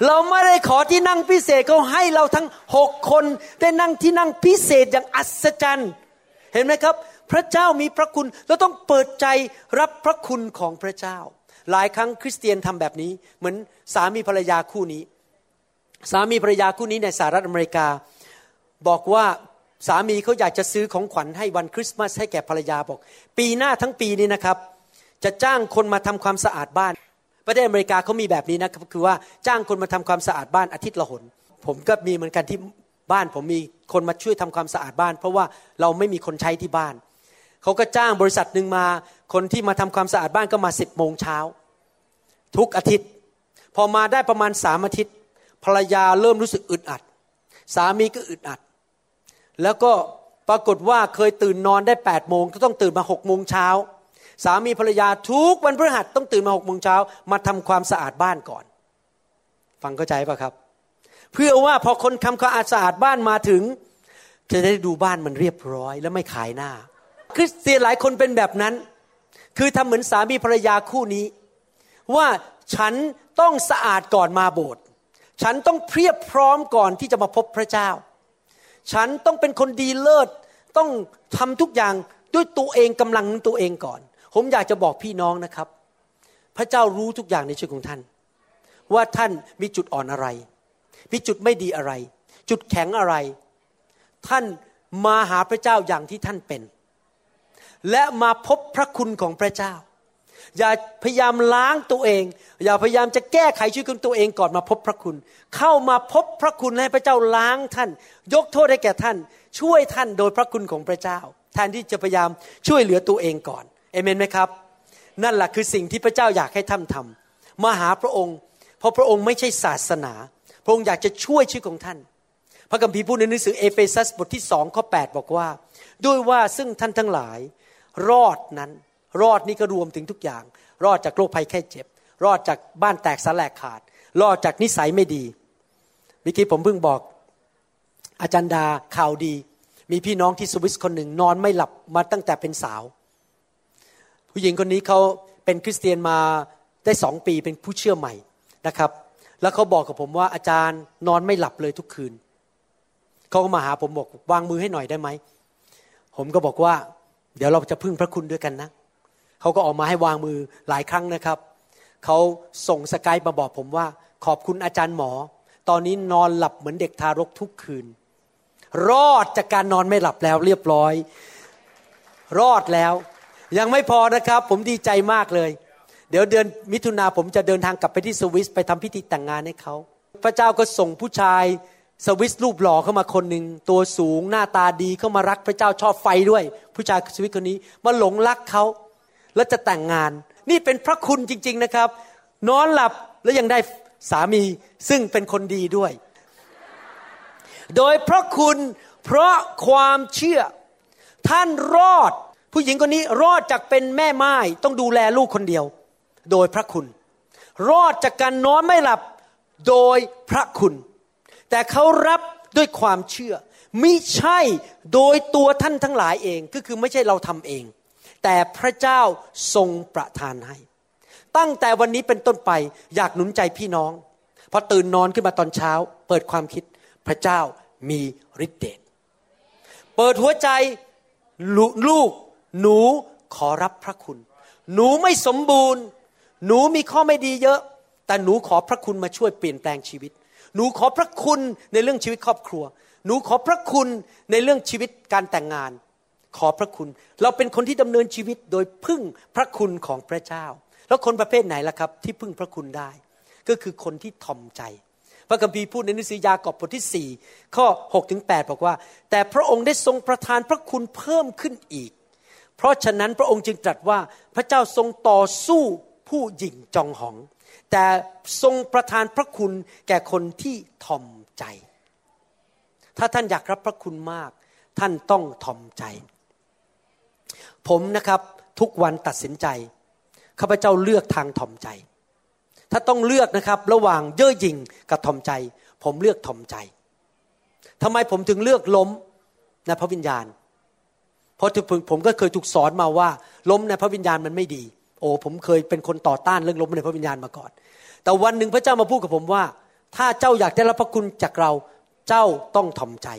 เราไม่ได้ขอที่นั่งพิเศษเขาให้เราทั้งหกคนได้นั่งที่นั่งพิเศษอย่างอัศจรรย์ เห็นไหมครับ พระเจ้ามีพระคุณเราต้องเปิดใจรับพระคุณของพระเจ้า หลายครั้งคริสเตียนทำแบบนี้ เหมือนสามีภรรยาคู่นี้ สามีภรรยาคู่นี้ในสหรัฐอเมริกา บอกว่าสามีเขาอยากจะซื้อของขวัญให้วันคริสต์มาสให้แก่ภรรยาบอก ปีหน้าทั้งปีนี้นะครับ จะจ้างคนมาทำความสะอาดบ้าน ประเทศอเมริกาเขามีแบบนี้นะคือว่าจ้างคนมาทำความสะอาดบ้านอาทิตย์ละหน ผมก็มีเหมือนกันที่บ้านผมมีคนมาช่วยทำความสะอาดบ้าน เพราะว่าเราไม่มีคนใช้ที่บ้านเขาก็จ้างบริษัทหนึ่งมา คนที่มาทำความสะอาดบ้านก็มาสิบโมงเช้าทุกอาทิตย์ พอมาได้ประมาณสามอาทิตย์ ภรรยาเริ่มรู้สึกอึดอัด สามีก็อึดอัด แล้วก็ปรากฏว่าเคยตื่นนอนได้แปดโมงก็ต้องตื่นมาหกโมงเช้า สามีภรรยาทุกวันพฤหัสต้องตื่นมาหกโมงเช้ามาทำความสะอาดบ้านก่อน ฟังเข้าใจปะครับ เพื่อว่าพอคนทำความสะอาดบ้านมาถึง จะได้ดูบ้านมันเรียบร้อย แล้วไม่ขายหน้า คริสเตียนหลายคนเป็นแบบนั้น คือทำเหมือนสามีภรรยาคู่นี้ ว่าฉันต้องสะอาดก่อนมาโบสถ์ฉันต้องเพียบพร้อมก่อนที่จะมาพบพระเจ้า ฉันต้องเป็นคนดีเลิศต้องทำทุกอย่างด้วยตัวเองกำลังตัวเองก่อน ผมอยากจะบอกพี่น้องนะครับ พระเจ้ารู้ทุกอย่างในชีวิตของท่าน ว่าท่านมีจุดอ่อนอะไร มีจุดไม่ดีอะไร จุดแข็งอะไร ท่านมาหาพระเจ้าอย่างที่ท่านเป็น และมาพบพระคุณของพระเจ้า อย่าพยายามล้างตัวเอง อย่าพยายามจะแก้ไขชีวิตของตัวเองก่อนมาพบพระคุณ เข้ามาพบพระคุณให้พระเจ้าล้างท่าน ยกโทษให้แก่ท่าน ช่วยท่านโดยพระคุณของพระเจ้า แทนที่จะพยายามช่วยเหลือตัวเองก่อน เอเมนไหมครับ นั่นแหละคือสิ่งที่พระเจ้าอยากให้ท่านทำมาหาพระองค์ เพราะพระองค์ไม่ใช่ศาสนา พระองค์อยากจะช่วยชีวิตของท่าน พระคัมภีร์พูดในหนังสือเอเฟซัสบทที่สองข้อ8บอกว่า ด้วยว่าซึ่งท่านทั้งหลาย รอดนั้น รอดนี่ก็รวมถึงทุกอย่าง รอดจากโรคภัยแค่เจ็บ รอดจากบ้านแตกสลายขาด รอดจากนิสัยไม่ดีเมื่อกี้ผมเพิ่งบอก อาจารย์ดาข่าวดี มีพี่น้องที่สวิสคนหนึ่งนอนไม่หลับมาตั้งแต่เป็นสาว ผู้หญิงคนนี้เขาเป็นคริสเตียนมาได้สองปีเป็นผู้เชื่อใหม่นะครับ แล้วเขาบอกกับผมว่าอาจารย์นอนไม่หลับเลยทุกคืนเขาก็มาหาผมบอกวางมือให้หน่อยได้ไหมผมก็บอกว่า เดี๋ยวเราจะพึ่งพระคุณด้วยกันนะเขาก็ออกมาให้วางมือหลายครั้งนะครับเขาส่งสกายมาบอกผมว่า ขอบคุณอาจารย์หมอ ตอนนี้นอนหลับเหมือนเด็กทารกทุกคืน รอดจากการนอนไม่หลับแล้วเรียบร้อย รอดแล้ว ยังไม่พอนะครับ ผมดีใจมากเลย เดี๋ยวเดือนมิถุนาผมจะเดินทางกลับไปที่สวิสไปทำพิธีแต่งงานให้เขา พระเจ้าก็ส่งผู้ชายสวิสรูปหล่อเข้ามาคนหนึ่งตัวสูงหน้าตาดีเข้ามารักพระเจ้าชอบไฟด้วย ผู้ชายสวิสคนนี้มาหลงรักเขาแล้วจะแต่งงาน นี่เป็นพระคุณจริง ๆนะครับ นอนหลับแล้วยังได้สามีซึ่งเป็นคนดีด้วย โดยพระคุณเพราะความเชื่อ ท่านรอด ผู้หญิงคนนี้รอดจากเป็นแม่ไม้ต้องดูแลลูกคนเดียว โดยพระคุณ รอดจากการนอนไม่หลับโดยพระคุณ แต่เขารับด้วยความเชื่อมิใช่โดยตัวท่านทั้งหลายเองก็คือไม่ใช่เราทำเอง แต่พระเจ้าทรงประทานให้ ตั้งแต่วันนี้เป็นต้นไปอยากหนุนใจพี่น้องพอตื่นนอนขึ้นมาตอนเช้า เปิดความคิดพระเจ้ามีฤทธิ์เดชเปิดหัวใจลูก หนูขอรับพระคุณ หนูไม่สมบูรณ์ หนูมีข้อไม่ดีเยอะ แต่หนูขอพระคุณมาช่วยเปลี่ยนแปลงชีวิต หนูขอพระคุณในเรื่องชีวิตครอบครัว หนูขอพระคุณในเรื่องชีวิตการแต่งงาน ขอพระคุณ เราเป็นคนที่ดำเนินชีวิตโดยพึ่งพระคุณของพระเจ้า แล้วคนประเภทไหนล่ะครับ ที่พึ่งพระคุณได้ ก็คือคนที่ทอมใจพระคัมภีร์พูดในนังสือยากอบบทที่ 4 ข้อ 6 ถึง 8 บอกว่า แต่พระองค์ได้ทรงประทานพระคุณเพิ่มขึ้นอีก เพราะฉะนั้นพระองค์จึงตรัสว่าพระเจ้าทรงต่อสู้ผู้หยิ่งจองหอง แต่ทรงประทานพระคุณแก่คนที่ทอมใจ ถ้าท่านอยากรับพระคุณมาก ท่านต้องทอมใจ ผมนะครับทุกวันตัดสินใจข้าพเจ้าเลือกทางทอมใจ ถ้าต้องเลือกนะครับระหว่างเย่อหยิ่งกับทอมใจ ผมเลือกทอมใจทำไมผมถึงเลือกล้มในพระวิญญาณ เพราะผมก็เคยถูกสอนมาว่า ล้มในพระวิญญาณมันไม่ดี โอ้ผมเคยเป็นคนต่อต้านเรื่องล้มในพระวิญญาณมาก่อน แต่วันหนึ่งพระเจ้ามาพูดกับผมว่า ถ้าเจ้าอยากได้รับพระคุณจากเราเจ้าต้องทอมใจ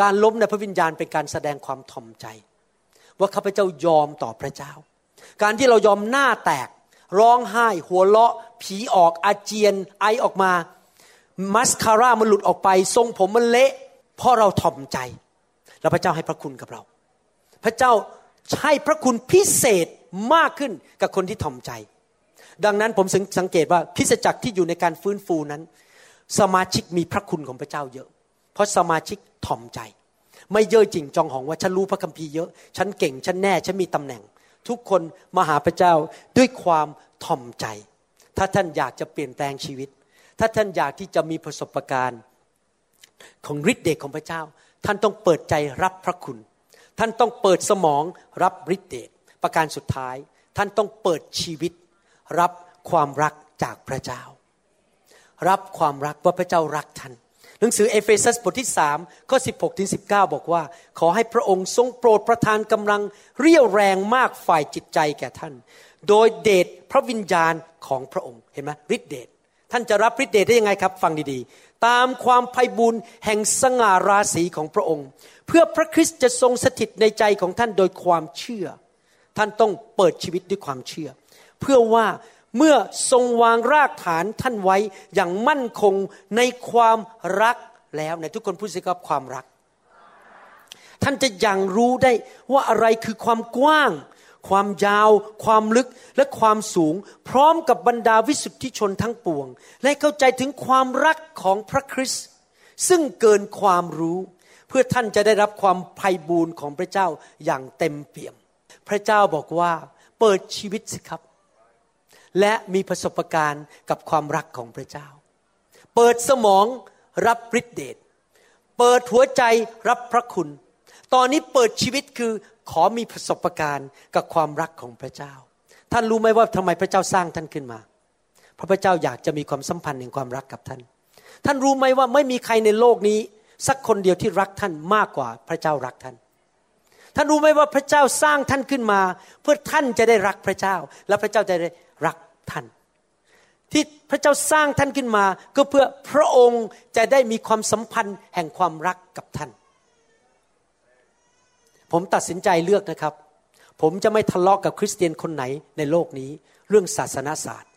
การล้มในพระวิญญาณเป็นการแสดงความทอมใจ ว่าข้าพเจ้ายอมต่อพระเจ้า การที่เรายอมหน้าแตก ร้องไห้ หัวเราะ ผีออกอาเจียน ไอออกมามัสคาร่ามันหลุดออกไป ทรงผมมันเละ เพราะเราถ่อมใจ แล้วพระเจ้าให้พระคุณกับเรา พระเจ้าให้พระคุณพิเศษมากขึ้นกับคนที่ถ่อมใจ ดังนั้นผมสังเกตว่าพิสจักรที่อยู่ในการฟื้นฟูนั้น สมาชิกมีพระคุณของพระเจ้าเยอะ เพราะสมาชิกถ่อมใจ ไม่เย่อจริงจองหองว่าฉันรู้พระคัมภีร์เยอะ ฉันเก่งฉันแน่ฉันมีตำแหน่ง ทุกคนมาหาพระเจ้าด้วยความถ่อมใจ ถ้าท่านอยากจะเปลี่ยนแปลงชีวิต ถ้าท่านอยากที่จะมีประสบการณ์ของฤทธิ์เดชของพระเจ้า ท่านต้องเปิดใจรับพระคุณ ท่านต้องเปิดสมองรับฤทธิ์เดชประการสุดท้าย ท่านต้องเปิดชีวิต รับความรักจากพระเจ้า รับความรักว่าพระเจ้ารักท่านหนังสือเอเฟซัสบทที่สามข้อ16ถึงสิบอกว่า ขอให้พระองค์ทรงโปรดประทานกำลังเรียวแรงมากฝ่ายจิตใจแก่ท่าน โดยเดชพระวิญญาณของพระองค์เห็นไหมฤทธิเดชท่านจะรับฤทธิเดชได้ยังไงครับ ฟังดีๆ ตามความไพ่บุญแห่งสง่าราศีของพระองค์ เพื่อพระคริสต์จะทรงสถิตในใจของท่านโดยความเชื่อ ท่านต้องเปิดชีวิตด้วยความเชื่อ เพื่อว่าเมื่อทรงวางรากฐานท่านไว้อย่างมั่นคงในความรักแล้วในทุกคนพูดสิครับความรัก ท่านจะยังรู้ได้ว่าอะไรคือความกว้าง ความยาว ความลึกและความสูง พร้อมกับบรรดาวิสุทธิชนทั้งปวง และเข้าใจถึงความรักของพระคริสต์ซึ่งเกินความรู้ เพื่อท่านจะได้รับความไพ่บูรณ์ของพระเจ้าอย่างเต็มเปี่ยม พระเจ้าบอกว่าเปิดชีวิตสิครับ และมีประสบการณ์กับความรักของพระเจ้า เปิดสมองรับฤทธิเดชเปิดหัวใจรับพระคุณ ตอนนี้เปิดชีวิตคือ ขอมีประสบการณ์กับความรักของพระเจ้า ท่านรู้ไหมว่าทำไมพระเจ้าสร้างท่านขึ้นมา เพราะพระเจ้าอยากจะมีความสัมพันธ์แห่งความรักกับท่าน ท่านรู้ไหมว่าไม่มีใครในโลกนี้ สักคนเดียวที่รักท่านมากกว่าพระเจ้ารักท่าน ท่านรู้ไหมว่าพระเจ้าสร้างท่านขึ้นมา เพื่อท่านจะได้รักพระเจ้า และพระเจ้าจะได้รักท่าน ที่พระเจ้าสร้างท่านขึ้นมา ก็เพื่อพระองค์จะได้มีความสัมพันธ์แห่งความรักกับท่าน ผมตัดสินใจเลือกนะครับ ผมจะไม่ทะเลาะกกับคริสเตียนคนไหนในโลกนี้ เรื่องศาสนาศาสตร์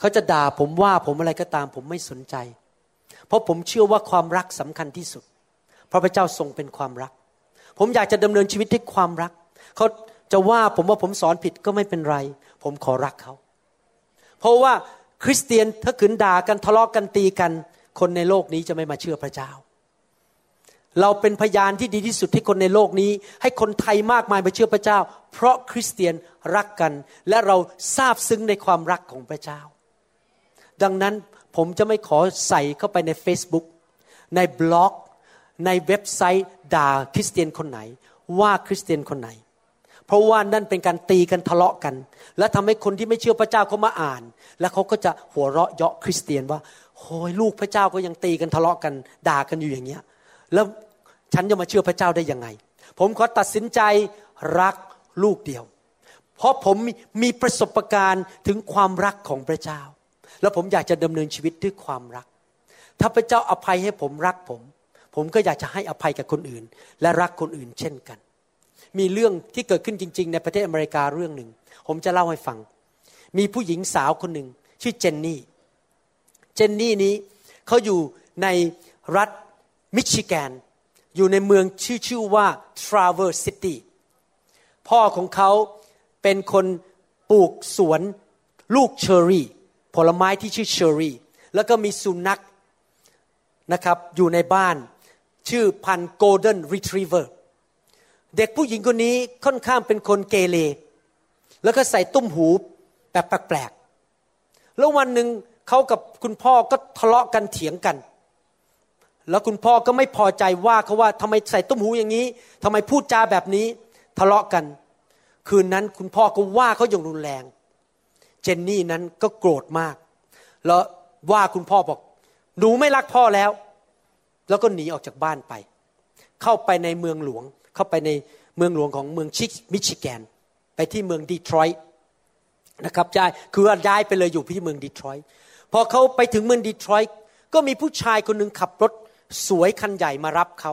เขาจะด่าผมว่าผมอะไรก็ตาม ผมไม่สนใจ เพราะผมเชื่อว่าความรักสำคัญที่สุดเพราะพระเจ้าทรงเป็นความรัก ผมอยากจะดำเนินชีวิตด้วยความรัก เขาจะว่าผมว่าผมสอนผิดก็ไม่เป็นไร ผมขอรักเขา เพราะว่าคริสเตียนถ้าขืนด่ากันทะเลาะกกันตีกัน คนในโลกนี้จะไม่มาเชื่อพระเจ้า เราเป็นพยานที่ดีที่สุดที่คนในโลกนี้ ให้คนไทยมากมายมาเชื่อพระเจ้า เพราะคริสเตียนรักกัน และเราทราบซึ้งในความรักของพระเจ้า ดังนั้นผมจะไม่ขอใส่เข้าไปใน Facebook ในบล็อก ในเว็บไซต์ด่าคริสเตียนคนไหน ว่าคริสเตียนคนไหน เพราะว่านั่นเป็นการตีกันทะเลาะกัน และทำให้คนที่ไม่เชื่อพระเจ้าเขามาอ่าน แล้วเขาก็จะหัวเราะเยาะคริสเตียนว่าโอ้ยลูกพระเจ้าก็ยังตีกันทะเลาะกัน ด่ากันอยู่อย่างเงี้ย แล้วฉันจะมาเชื่อพระเจ้าได้ยังไง ผมขอตัดสินใจรักลูกเดียว เพราะผมมีประสบการณ์ถึงความรักของพระเจ้า แล้วผมอยากจะดำเนินชีวิตด้วยความรัก ถ้าพระเจ้าอภัยให้ผมรักผม ผมก็อยากจะให้อภัยกับคนอื่น และรักคนอื่นเช่นกัน มีเรื่องที่เกิดขึ้นจริง ๆ ในประเทศอเมริกาเรื่องหนึ่ง ผมจะเล่าให้ฟัง มีผู้หญิงสาวคนหนึ่งชื่อเจนนี่ เจนนี่นี้เขาอยู่ในรัฐ มิชิแกน อยู่ในเมืองชื่อชื่อว่า Traverse City พ่อของเขาเป็นคนปลูกสวนลูกเชอร์รี่ ผลไม้ที่ชื่อเชอร์รี่ แล้วก็มีสุนัขนะครับอยู่ในบ้านชื่อพันธุ์ Golden Retriever เด็กผู้หญิงคนนี้ค่อนข้างเป็นคนเกเร แล้วก็ใส่ตุ้มหูแบบแปลกๆแล้ววันหนึ่งเขากับคุณพ่อก็ทะเลาะกันเถียงกัน แล้วคุณพ่อก็ไม่พอใจว่าเขาว่าทำไมใส่ตุ้มหูอย่างนี้ทำไมพูดจาแบบนี้ ทะเลาะกัน คืนนั้นคุณพ่อก็ว่าเขาอย่างรุนแรง เจนนี่นั้นก็โกรธมาก แล้วว่าคุณพ่อบอก หนูไม่รักพ่อแล้ว แล้วก็หนีออกจากบ้านไป เข้าไปในเมืองหลวง เข้าไปในเมืองหลวงของเมืองชิกมิชิแกน ไปที่เมืองดีทรอยต์นะครับย้ายคือย้ายไปเลยอยู่ที่เมืองดีทรอยต์พอเขาไปถึงเมืองดีทรอยต์ก็มีผู้ชายคนหนึ่งขับรถ สวยคันใหญ่มารับเขา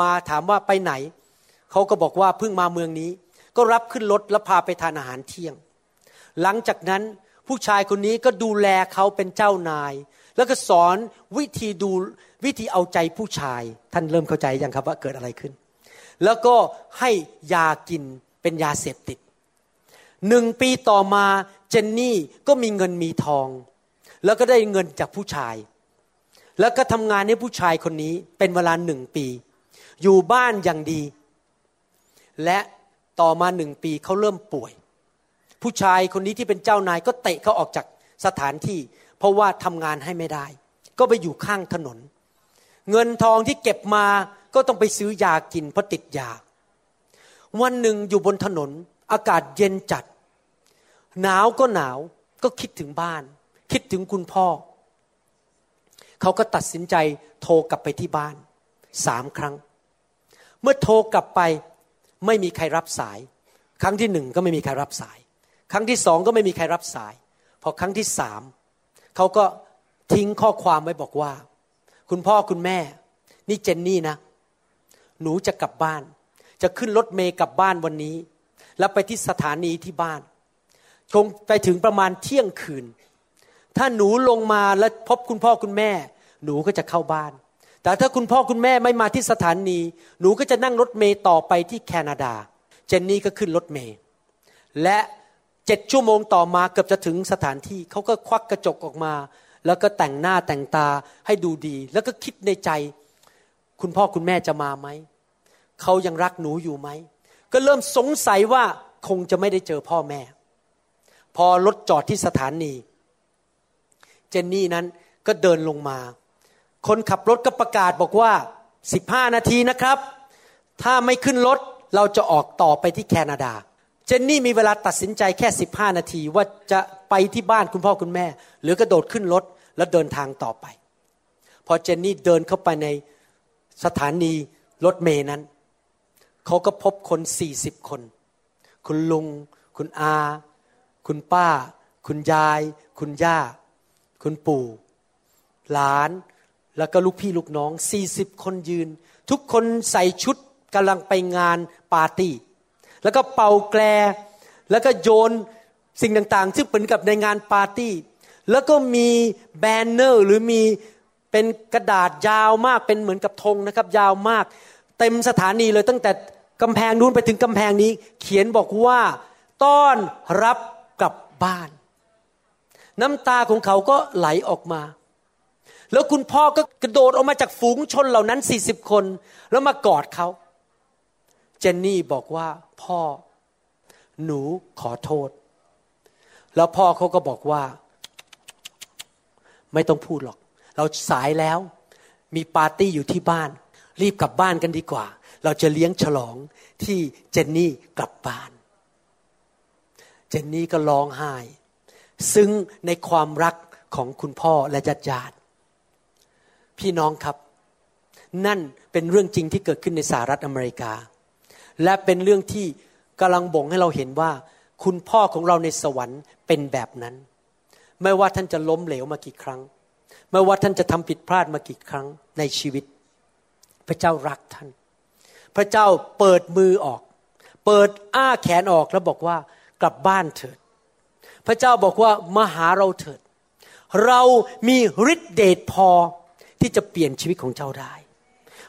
มาถามว่าไปไหน เขาก็บอกว่าเพิ่งมาเมืองนี้ ก็รับขึ้นรถแล้วพาไปทานอาหารเที่ยง หลังจากนั้นผู้ชายคนนี้ก็ดูแลเขาเป็นเจ้านาย แล้วก็สอนวิธีดูวิธีเอาใจผู้ชาย ท่านเริ่มเข้าใจยังครับว่าเกิดอะไรขึ้น แล้วก็ให้ยากินเป็นยาเสพติดหนึ่งปีต่อมาเจนนี่ก็มีเงินมีทอง แล้วก็ได้เงินจากผู้ชาย แล้วก็ทำงานให้ผู้ชายคนนี้เป็นเวลาหนึ่งปี อยู่บ้านอย่างดี และต่อมาหนึ่งปีเขาเริ่มป่วย ผู้ชายคนนี้ที่เป็นเจ้านายก็เตะเขาออกจากสถานที่ เพราะว่าทำงานให้ไม่ได้ ก็ไปอยู่ข้างถนน เงินทองที่เก็บมาก็ต้องไปซื้อยากินเพราะติดยา วันหนึ่งอยู่บนถนน อากาศเย็นจัด หนาวก็หนาวก็คิดถึงบ้าน คิดถึงคุณพ่อ เขาก็ตัดสินใจโทรกลับไปที่บ้านสามครั้ง เมื่อโทรกลับไปไม่มีใครรับสาย ครั้งที่หนึ่งก็ไม่มีใครรับสาย ครั้งที่สองก็ไม่มีใครรับสาย พอครั้งที่สามเขาก็ทิ้งข้อความไว้บอกว่า คุณพ่อคุณแม่ นี่เจนนี่นะ หนูจะกลับบ้าน จะขึ้นรถเมย์กลับบ้านวันนี้ แล้วไปที่สถานีที่บ้านคงไปถึงประมาณเที่ยงคืน ถ้าหนูลงมาแล้วพบคุณพ่อคุณแม่ หนูก็จะเข้าบ้าน แต่ถ้าคุณพ่อคุณแม่ไม่มาที่สถานี หนูก็จะนั่งรถเมย์ต่อไปที่แคนาดา เจนนี่ก็ขึ้นรถเมย์และเจ็ดชั่วโมงต่อมาเกือบจะถึงสถานที่เขาก็ควักกระจกออกมา แล้วก็แต่งหน้าแต่งตาให้ดูดี แล้วก็คิดในใจ คุณพ่อคุณแม่จะมาไหมเขายังรักหนูอยู่ไหมก็เริ่มสงสัยว่าคงจะไม่ได้เจอพ่อแม่ พอรถจอดที่สถานี เจนนี่นั้นก็เดินลงมา คนขับรถก็ประกาศบอกว่า 15 นาทีนะครับ ถ้าไม่ขึ้นรถเราจะออกต่อไปที่แคนาดา เจนนี่มีเวลาตัดสินใจแค่ 15 นาทีว่าจะไปที่บ้านคุณพ่อคุณแม่ หรือกระโดดขึ้นรถแล้วเดินทางต่อไป พอเจนนี่เดินเข้าไปในสถานีรถเมนั้น เขาก็พบคนสี่สิบคน คุณลุง คุณอา คุณป้า คุณยาย คุณย่า คุณปู่ หลาน แล้วก็ลูกพี่ลูกน้องสี่สิบคนยืน ทุกคนใส่ชุดกำลังไปงานปาร์ตี้ แล้วก็เป่าแกลแล้วก็โยนสิ่งต่างๆ ซึ่งเป็นกับในงานปาร์ตี้ แล้วก็มีแบนเนอร์หรือมีเป็นกระดาษยาวมากเป็นเหมือนกับธงนะครับ ยาวมาก เต็มสถานีเลยตั้งแต่กำแพงนู้นไปถึงกำแพงนี้ เขียนบอกว่าต้อนรับกลับบ้าน น้ำตาของเขาก็ไหลออกมา แล้วคุณพ่อก็กระโดดออกมาจากฝูงชนเหล่านั้นสี่สิบคน แล้วมากอดเขา เจนนี่บอกว่าพ่อ หนูขอโทษ แล้วพ่อเขาก็บอกว่า ไม่ต้องพูดหรอก เราสายแล้ว มีปาร์ตี้อยู่ที่บ้าน รีบกลับบ้านกันดีกว่า เราจะเลี้ยงฉลองที่เจนนี่กลับบ้าน เจนนี่ก็ร้องไห้ ซึ่งในความรักของคุณพ่อและญาติญาติ พี่น้องครับ นั่นเป็นเรื่องจริงที่เกิดขึ้นในสหรัฐอเมริกา และเป็นเรื่องที่กำลังบ่งให้เราเห็นว่า คุณพ่อของเราในสวรรค์เป็นแบบนั้น ไม่ว่าท่านจะล้มเหลวมากี่ครั้ง ไม่ว่าท่านจะทำผิดพลาดมากี่ครั้งในชีวิต พระเจ้ารักท่าน พระเจ้าเปิดมือออก เปิดอ้าแขนออกแล้วบอกว่ากลับบ้านเถิด พระเจ้าบอกว่ามาหาเราเถิด เรามีฤทธิเดชพอ ที่จะเปลี่ยนชีวิตของเจ้าได้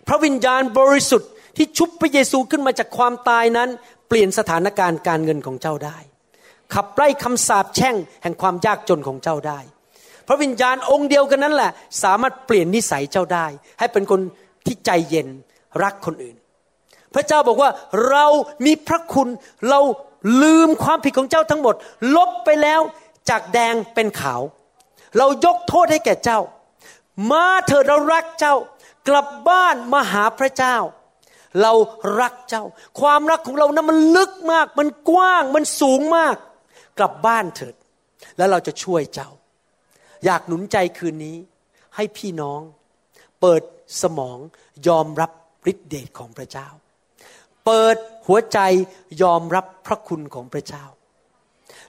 พระวิญญาณบริสุทธิ์ที่ชุบพระเยซูขึ้นมาจากความตายนั้น เปลี่ยนสถานการณ์การเงินของเจ้าได้ ขับไล่คำสาปแช่งแห่งความยากจนของเจ้าได้ พระวิญญาณองค์เดียวกันนั้นแหละ สามารถเปลี่ยนนิสัยเจ้าได้ ให้เป็นคนที่ใจเย็นรักคนอื่น พระเจ้าบอกว่าเรามีพระคุณเราลืมความผิดของเจ้าทั้งหมด ลบไปแล้วจากแดงเป็นขาว เรายกโทษให้แก่เจ้า มาเถิดเรารักเจ้า กลับบ้านมาหาพระเจ้า เรารักเจ้า ความรักของเรานะั้นมันลึกมาก มันกว้างมันสูงมาก กลับบ้านเถิด แล้วเราจะช่วยเจ้า อยากหนุนใจคืนนี้ ให้พี่น้อง เปิดสมองยอมรับฤทธิเดชของพระเจ้า เปิดหัวใจยอมรับพระคุณของพระเจ้า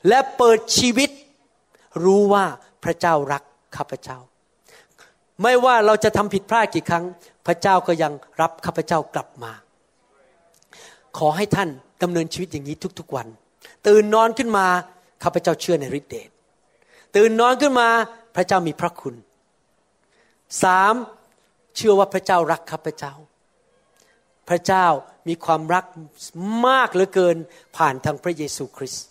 และเปิดชีวิตรู้ว่าพระเจ้ารักข้าพเจ้า ไม่ว่าเราจะทำผิดพลาดกี่ครั้ง พระเจ้าก็ยังรับข้าพเจ้ากลับมา ขอให้ท่านดำเนินชีวิตอย่างนี้ทุกๆวัน ตื่นนอนขึ้นมาข้าพเจ้าเชื่อในฤทธิเดชตื่นนอนขึ้นมาพระเจ้ามีพระคุณสามเชื่อว่าพระเจ้ารักข้าพเจ้า พระเจ้ามีความรักมากเหลือเกินผ่านทางพระเยซูคริสต์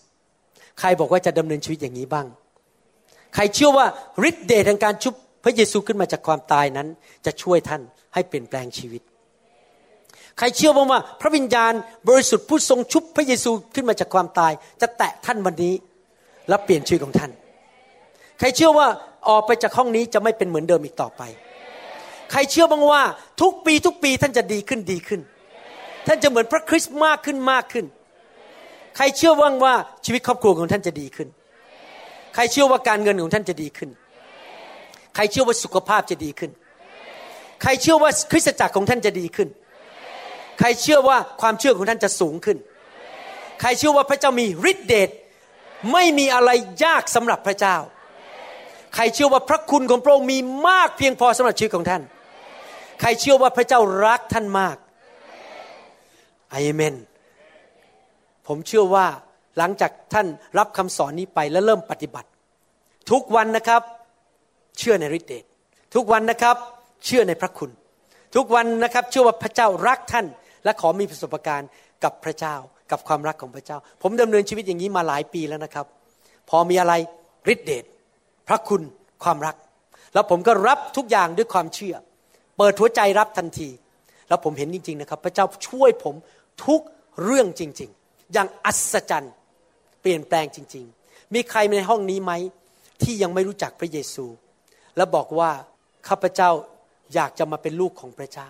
ใครบอกว่าจะดำเนินชีวิตอย่างนี้บ้าง ใครเชื่อว่าฤทธิเดชแห่งการชุบ พระเยซูขึ้นมาจากความตายนั้น จะช่วยท่านให้เปลี่ยนแปลงชีวิต ใครเชื่อบ้างว่า พระวิญญาณบริสุทธิ์ผู้ทรงชุบพระเยซูขึ้นมาจากความตาย จะแตะท่านวันนี้และเปลี่ยนชีวิตของท่าน ใครเชื่อว่าออกไปจากห้องนี้จะไม่เป็นเหมือนเดิมอีกต่อไป ใครเชื่อบ้างว่า ทุกปีทุกปีท่านจะดีขึ้นดีขึ้น ท่านจะเหมือนพระคริสต์มากขึ้นมากขึ้น ใครเชื่อว่างว่าชีวิตครอบครัวของท่านจะดีขึ้น ใครเชื่อว่าการเงินของท่านจะดีขึ้น ใครเชื่อว่าสุขภาพจะดีขึ้น ใครเชื่อว่าคริสตจักรของท่านจะดีขึ้น ใครเชื่อว่าความเชื่อของท่านจะสูงขึ้น ใครเชื่อว่าพระเจ้ามีฤทธิเดชไม่มีอะไรยากสำหรับพระเจ้า ใครเชื่อว่าพระคุณของพระองค์มีมากเพียงพอสำหรับชีวิตของท่าน ใครเชื่อว่าพระเจ้ารักท่านมากอเมน ผมเชื่อว่าหลังจากท่านรับคำสอนนี้ไปแล้วเริ่มปฏิบัติ ทุกวันนะครับ เชื่อในฤทธิเดชทุกวันนะครับเชื่อในพระคุณ ทุกวันนะครับเชื่อว่าพระเจ้ารักท่าน และขอมีประสบการณ์กับพระเจ้ากับความรักของพระเจ้า ผมดำเนินชีวิตอย่างนี้มาหลายปีแล้วนะครับ พอมีอะไรฤทธิเดชพระคุณความรัก แล้วผมก็รับทุกอย่างด้วยความเชื่อ เปิดหัวใจรับทันที แล้วผมเห็นจริง ๆนะครับ พระเจ้าช่วยผมทุกเรื่องจริง ๆ อย่างอัศจรรย์เปลี่ยนแปลงจริง ๆ มีใครในห้องนี้ไหมที่ยังไม่รู้จักพระเยซู แล้วบอกว่าข้าพเจ้าอยากจะมาเป็นลูกของพระเจ้า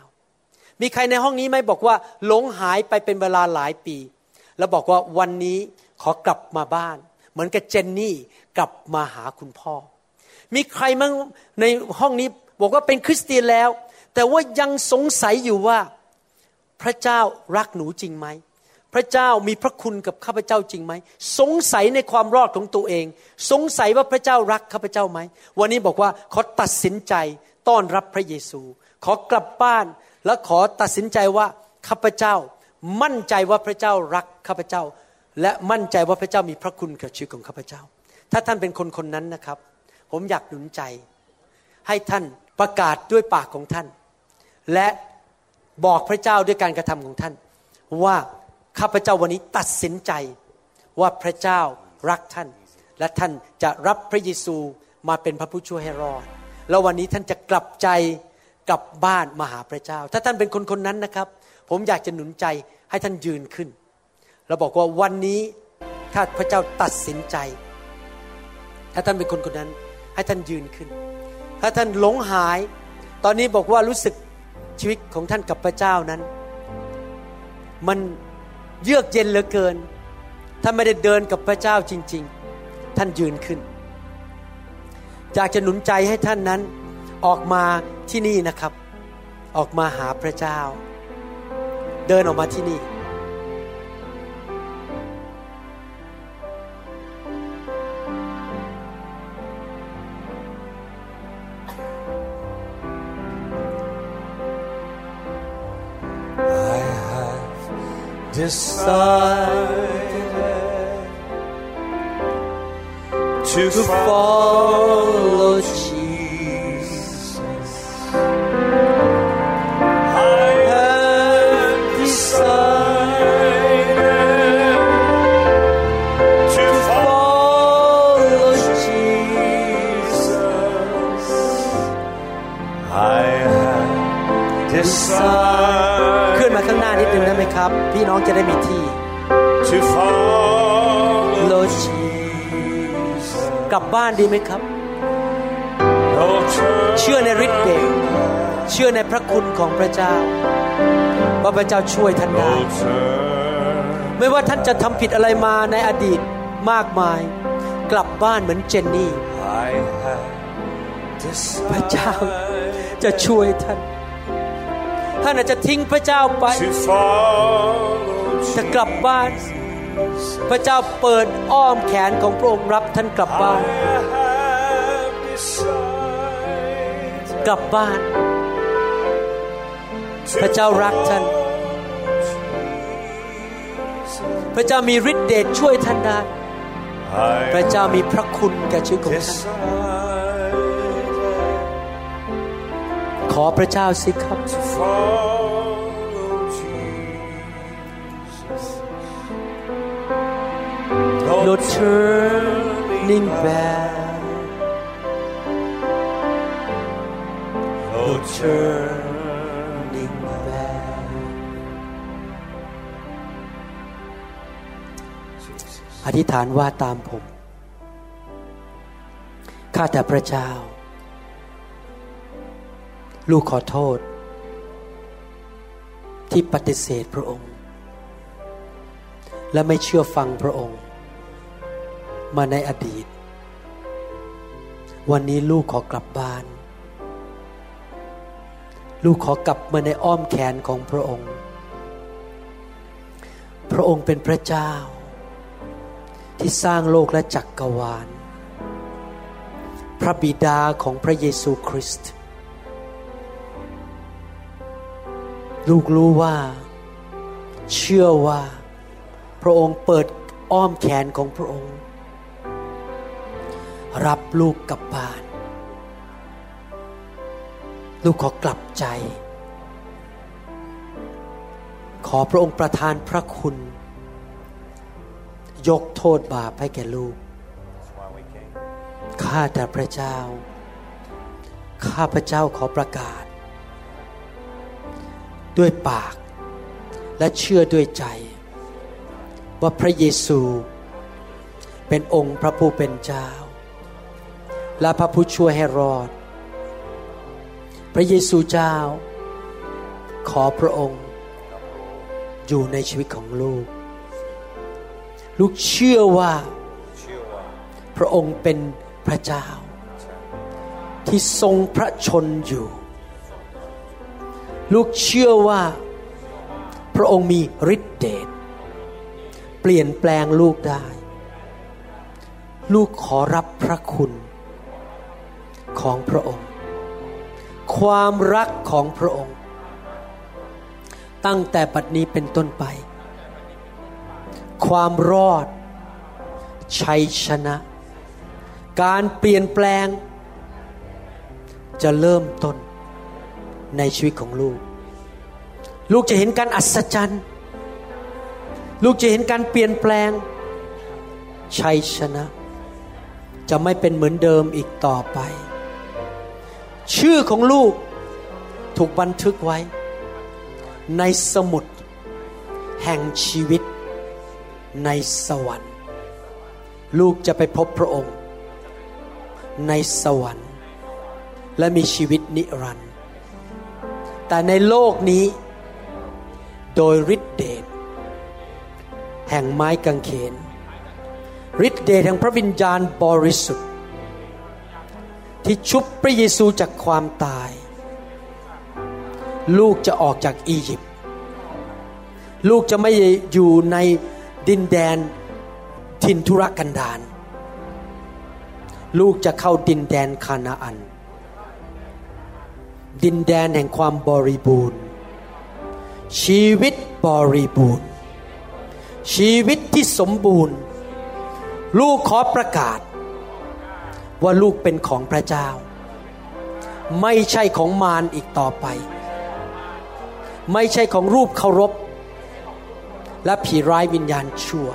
มีใครในห้องนี้ไหมบอกว่าหลงหายไปเป็นเวลาหลายปี แล้วบอกว่าวันนี้ขอกลับมาบ้าน เหมือนกับเจนนี่กลับมาหาคุณพ่อ มีใครมั้งในห้องนี้บอกว่าเป็นคริสเตียนแล้ว แต่ว่ายังสงสัยอยู่ว่าพระเจ้ารักหนูจริงไหม พระเจ้ามีพระคุณกับข้าพเจ้าจริงไหม สงสัยในความรอดของตัวเอง สงสัยว่าพระเจ้ารักข้าพเจ้าไหม วันนี้บอกว่าขอตัดสินใจต้อนรับพระเยซู ขอกลับบ้านและขอตัดสินใจว่าข้าพเจ้า มั่นใจว่าพระเจ้ารักข้าพเจ้า และมั่นใจว่าพระเจ้ามีพระคุณกับชีวิตของข้าพเจ้า ถ้าท่านเป็นคนคนนั้นนะครับ ผมอยากหนุนใจ ให้ท่านประกาศด้วยปากของท่าน และบอกพระเจ้าด้วยการกระทำของท่าน ว่า ข้าพเจ้าวันนี้ตัดสินใจว่าพระเจ้ารักท่าน และท่านจะรับพระเยซูมาเป็นพระผู้ช่วยให้รอด แล้ววันนี้ท่านจะกลับใจกลับบ้านมาหาพระเจ้า ถ้าท่านเป็นคนคนนั้นนะครับ ผมอยากจะหนุนใจให้ท่านยืนขึ้นเราบอกว่าวันนี้ถ้าพระเจ้าตัดสินใจ ถ้าท่านเป็นคนคนนั้น ให้ท่านยืนขึ้น ถ้าท่านหลงหาย ตอนนี้บอกว่ารู้สึกชีวิตของท่านกับพระเจ้านั้น มัน เยือกเย็นเหลือเกิน ท่านไม่ได้เดินกับพระเจ้าจริง ๆ ท่านยืนขึ้น อยากจะหนุนใจให้ท่านนั้นออกมาที่นี่นะครับ ออกมาหาพระเจ้า เดินออกมาที่นี่ decided to follow นึงได้ไหมครับ พี่น้องจะได้มีที่ to follow Lord Jesus. กลับบ้านดีไหมครับ No turn เชื่อในฤทธิ์เดชเชื่อในพระคุณของพระเจ้า ว่าพระเจ้าช่วยท่านได้ no turn ไม่ว่าท่านจะทำผิดอะไรมาในอดีตมากมาย กลับบ้านเหมือนเจนนี่ I have พระเจ้า decided จะช่วยท่าน ท่านอาจจะทิ้งพระเจ้าไป to follow จะกลับบ้าน พระเจ้าเปิดอ้อมแขนของพระองค์รับท่านกลับบ้าน I have decided กลับบ้าน พระเจ้ารักท่าน พระเจ้ามีฤทธิ์เดชช่วยท่านได้พระเจ้ามีพระคุณแก่ชีวิตของท่าน ขอพระเจ้าสิครับ No turning back No turning back อธิษฐานว่าตามผม ข้าแต่พระเจ้า ลูกขอโทษ ที่ปฏิเสธพระองค์ และไม่เชื่อฟังพระองค์ มาในอดีต วันนี้ลูกขอกลับบ้าน ลูกขอกลับมาในอ้อมแขนของพระองค์ พระองค์เป็นพระเจ้า ที่สร้างโลกและจักกรวาล พระบิดาของพระเยซูคริสต์ ลูกรู้ว่า เชื่อว่า พระองค์เปิดอ้อมแขนของพระองค์ รับลูกกลับบ้าน ลูกขอกลับใจ ขอพระองค์ประทานพระคุณ ยกโทษบาปให้แก่ลูกข้าแต่พระเจ้า ข้าพระเจ้าขอประกาศ ด้วยปาก และเชื่อด้วยใจ ว่าพระเยซูเป็นองค์พระผู้เป็นเจ้า และพระผู้ช่วยให้รอด พระเยซูเจ้า ขอพระองค์ อยู่ในชีวิตของลูก ลูกเชื่อว่า พระองค์เป็นพระเจ้า ที่ทรงพระชนอยู่ ลูกเชื่อว่าพระองค์มีฤทธิเดชเปลี่ยนแปลงลูกได้ ลูกขอรับพระคุณของพระองค์ ความรักของพระองค์ ตั้งแต่ปัจนี้เป็นต้นไป ความรอด ชัยชนะ การเปลี่ยนแปลง จะเริ่มต้น ในชีวิตของลูก ลูกจะเห็นการอัศจรรย์ ลูกจะเห็นการเปลี่ยนแปลง ชัยชนะ จะไม่เป็นเหมือนเดิมอีกต่อไป ชื่อของลูกถูกบันทึกไว้ ในสมุด แห่งชีวิต ในสวรรค์ ลูกจะไปพบพระองค์ ในสวรรค์ และมีชีวิตนิรันดร แต่ในโลกนี้ โดยฤทธิเดชแห่งไม้กางเขนฤทธิเดชแห่งพระวิญญาณบริสุทธิ์ ที่ชุบพระเยซูจากความตาย ลูกจะออกจากอียิปต์ลูกจะไม่อยู่ในดินแดนทินทุรกันดารลูกจะเข้าดินแดนคานาอัน ดินแดนแห่งความบริบูรณ์ ชีวิตบริบูรณ์ ชีวิตที่สมบูรณ์ ลูกขอประกาศ ว่าลูกเป็นของพระเจ้า ไม่ใช่ของมารอีกต่อไป ไม่ใช่ของรูปเคารพ และผีร้ายวิญญาณชั่ว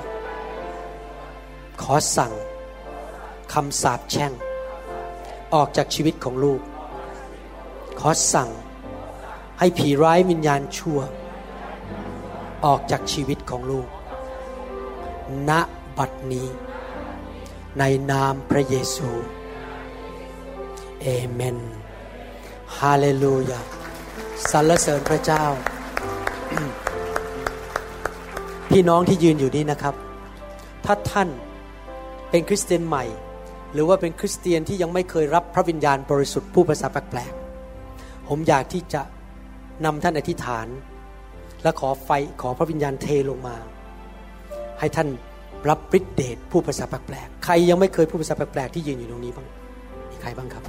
ขอสั่งคำสาปแช่ง ออกจากชีวิตของลูก ขอสั่ง ให้ผีร้ายวิญญาณชั่ว ออกจากชีวิตของลูก ณ บัดนี้ ในนามพระเยซูเอเมน ฮาเลลูยาสรรเสริญพระเจ้า พี่น้องที่ยืนอยู่นี่นะครับ ถ้าท่านเป็นคริสเตียนใหม่ หรือว่าเป็นคริสเตียนที่ยังไม่เคยรับพระวิญญาณบริสุทธิ์ผู้ภาษาแปลกๆ ผมอยากที่จะนำท่านอธิษฐาน และขอไฟขอพระวิญญาณเทลงมา ให้ท่านรับฤทธิเดชผู้ภาษาแปลกๆใครยังไม่เคยผู้ภาษาแปลกๆที่ยืนอยู่ตรงนี้บ้างมีใครบ้างครับ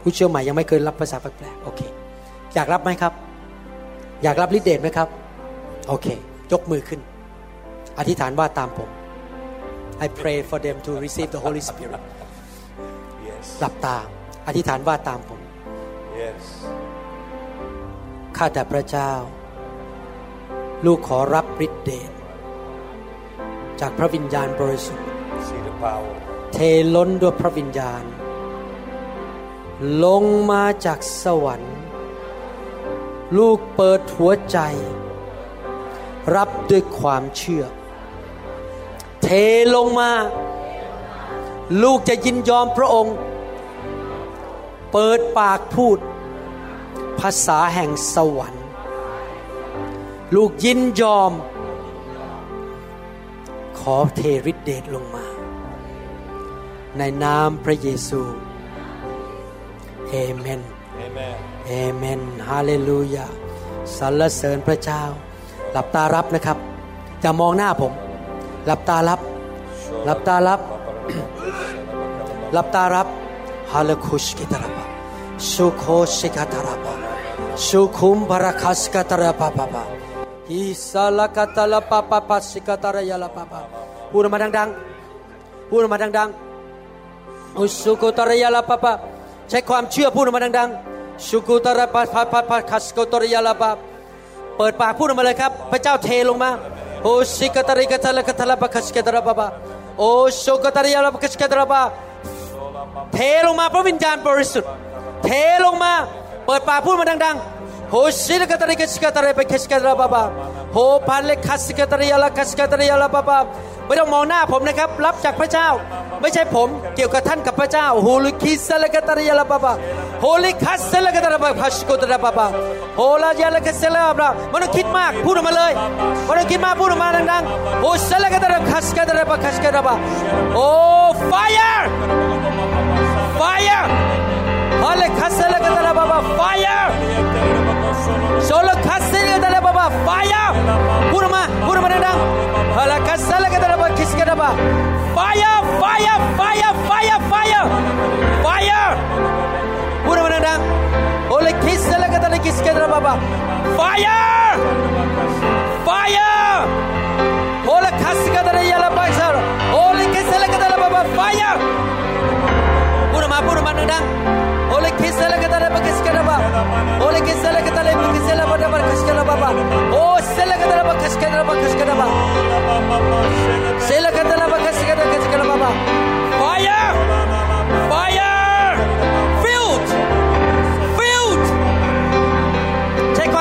ผู้เชื่อใหม่ยังไม่เคยรับภาษาแปลกๆโอเคอยากรับไหมครับ อยากรับฤทธิเดชไหมครับ โอเค ยกมือขึ้น อธิษฐานว่าตามผม I pray for them to receive the Holy Spirit Yes. หลับตา อธิษฐานว่าตามผม Yes. ข้าแต่พระเจ้า ลูกขอรับฤทธิเดชจากพระวิญญาณบริสุทธิ์ See the power. เทล้นด้วยพระวิญญาณ ลงมาจากสวรรค์ ลูกเปิดหัวใจ รับด้วยความเชื่อ เทลงมา ลูกจะยินยอมพระองค์ เปิดปากพูด ภาษาแห่งสวรรค์ ลูกยินยอม ขอเทฤทธิเดชลงมา ในนามพระเยซูเอเมน Amen. เอเมนฮาเลลูยาสรรเสริญพระเจ้า หลับตารับนะครับอย่ามองหน้าผม หลับตารับ หลับตารับ หลับตารับฮาเลคุชกิตาราบะสุโคชิกาตาราบะสุคุมบาราคัสกาตาราบะบะบะฮิสาลกาตาลาปะปะปะสิกาตารายาลาปะปะพูดออกมาดังๆพูดออกมาดังๆอุสุกุตระยาลาปะปะใช้ความเชื่อพูดออกมาดังๆสุกุตระปะปะปะปะคัสกุตระยาลาปะเปิดปากพูดออกมาเลยครับ พระเจ้าเทลงมาโอสิกตริกตะละกตะละปะคัสกตระปะปะโอสุกุตระยาลาปะคัสกตระปะเทลงมาพระวิญญาณบริสุทธิ์เทลงมาเปิดปากพูดมาดังๆโฮสิลกตริกสกตระปะคัสกตระปะปะโฮพันเลคัสกตระยาลาคัสกตระยาลาปะปะไม่ต้องมองหน้าผมนะครับ รับจากพระเจ้า ไม่ใช่ผมเกี่ยวกับท่านกับพระเจ้าโฮลิคิสเลกตระยาลาปะปะโฮลิคัสเลกตระปะพัสกตระปะปะโฮลายาลคัสเลปะไม่ต้องคิดมากพูดออกมาเลยไม่ต้องคิดมากพูดออกมาดังๆโฮสเลกตระคัสกตระปะคัสกตระปะโอ้ fire fire Hale kasele kadala baba fire. Solo kasele kadala baba fire. Purma purma nedam. Hale kasele kadala baba kis kadala baba fire fire fire fire fire fire. Purma nedam. Hale kisele kadala kis kadala baba fire fire. Hale kasele kadala yala baba. Hale kisele kadala baba fire. Purma purma nedam. Fire! Fire! Filled! Filled! ใช้ค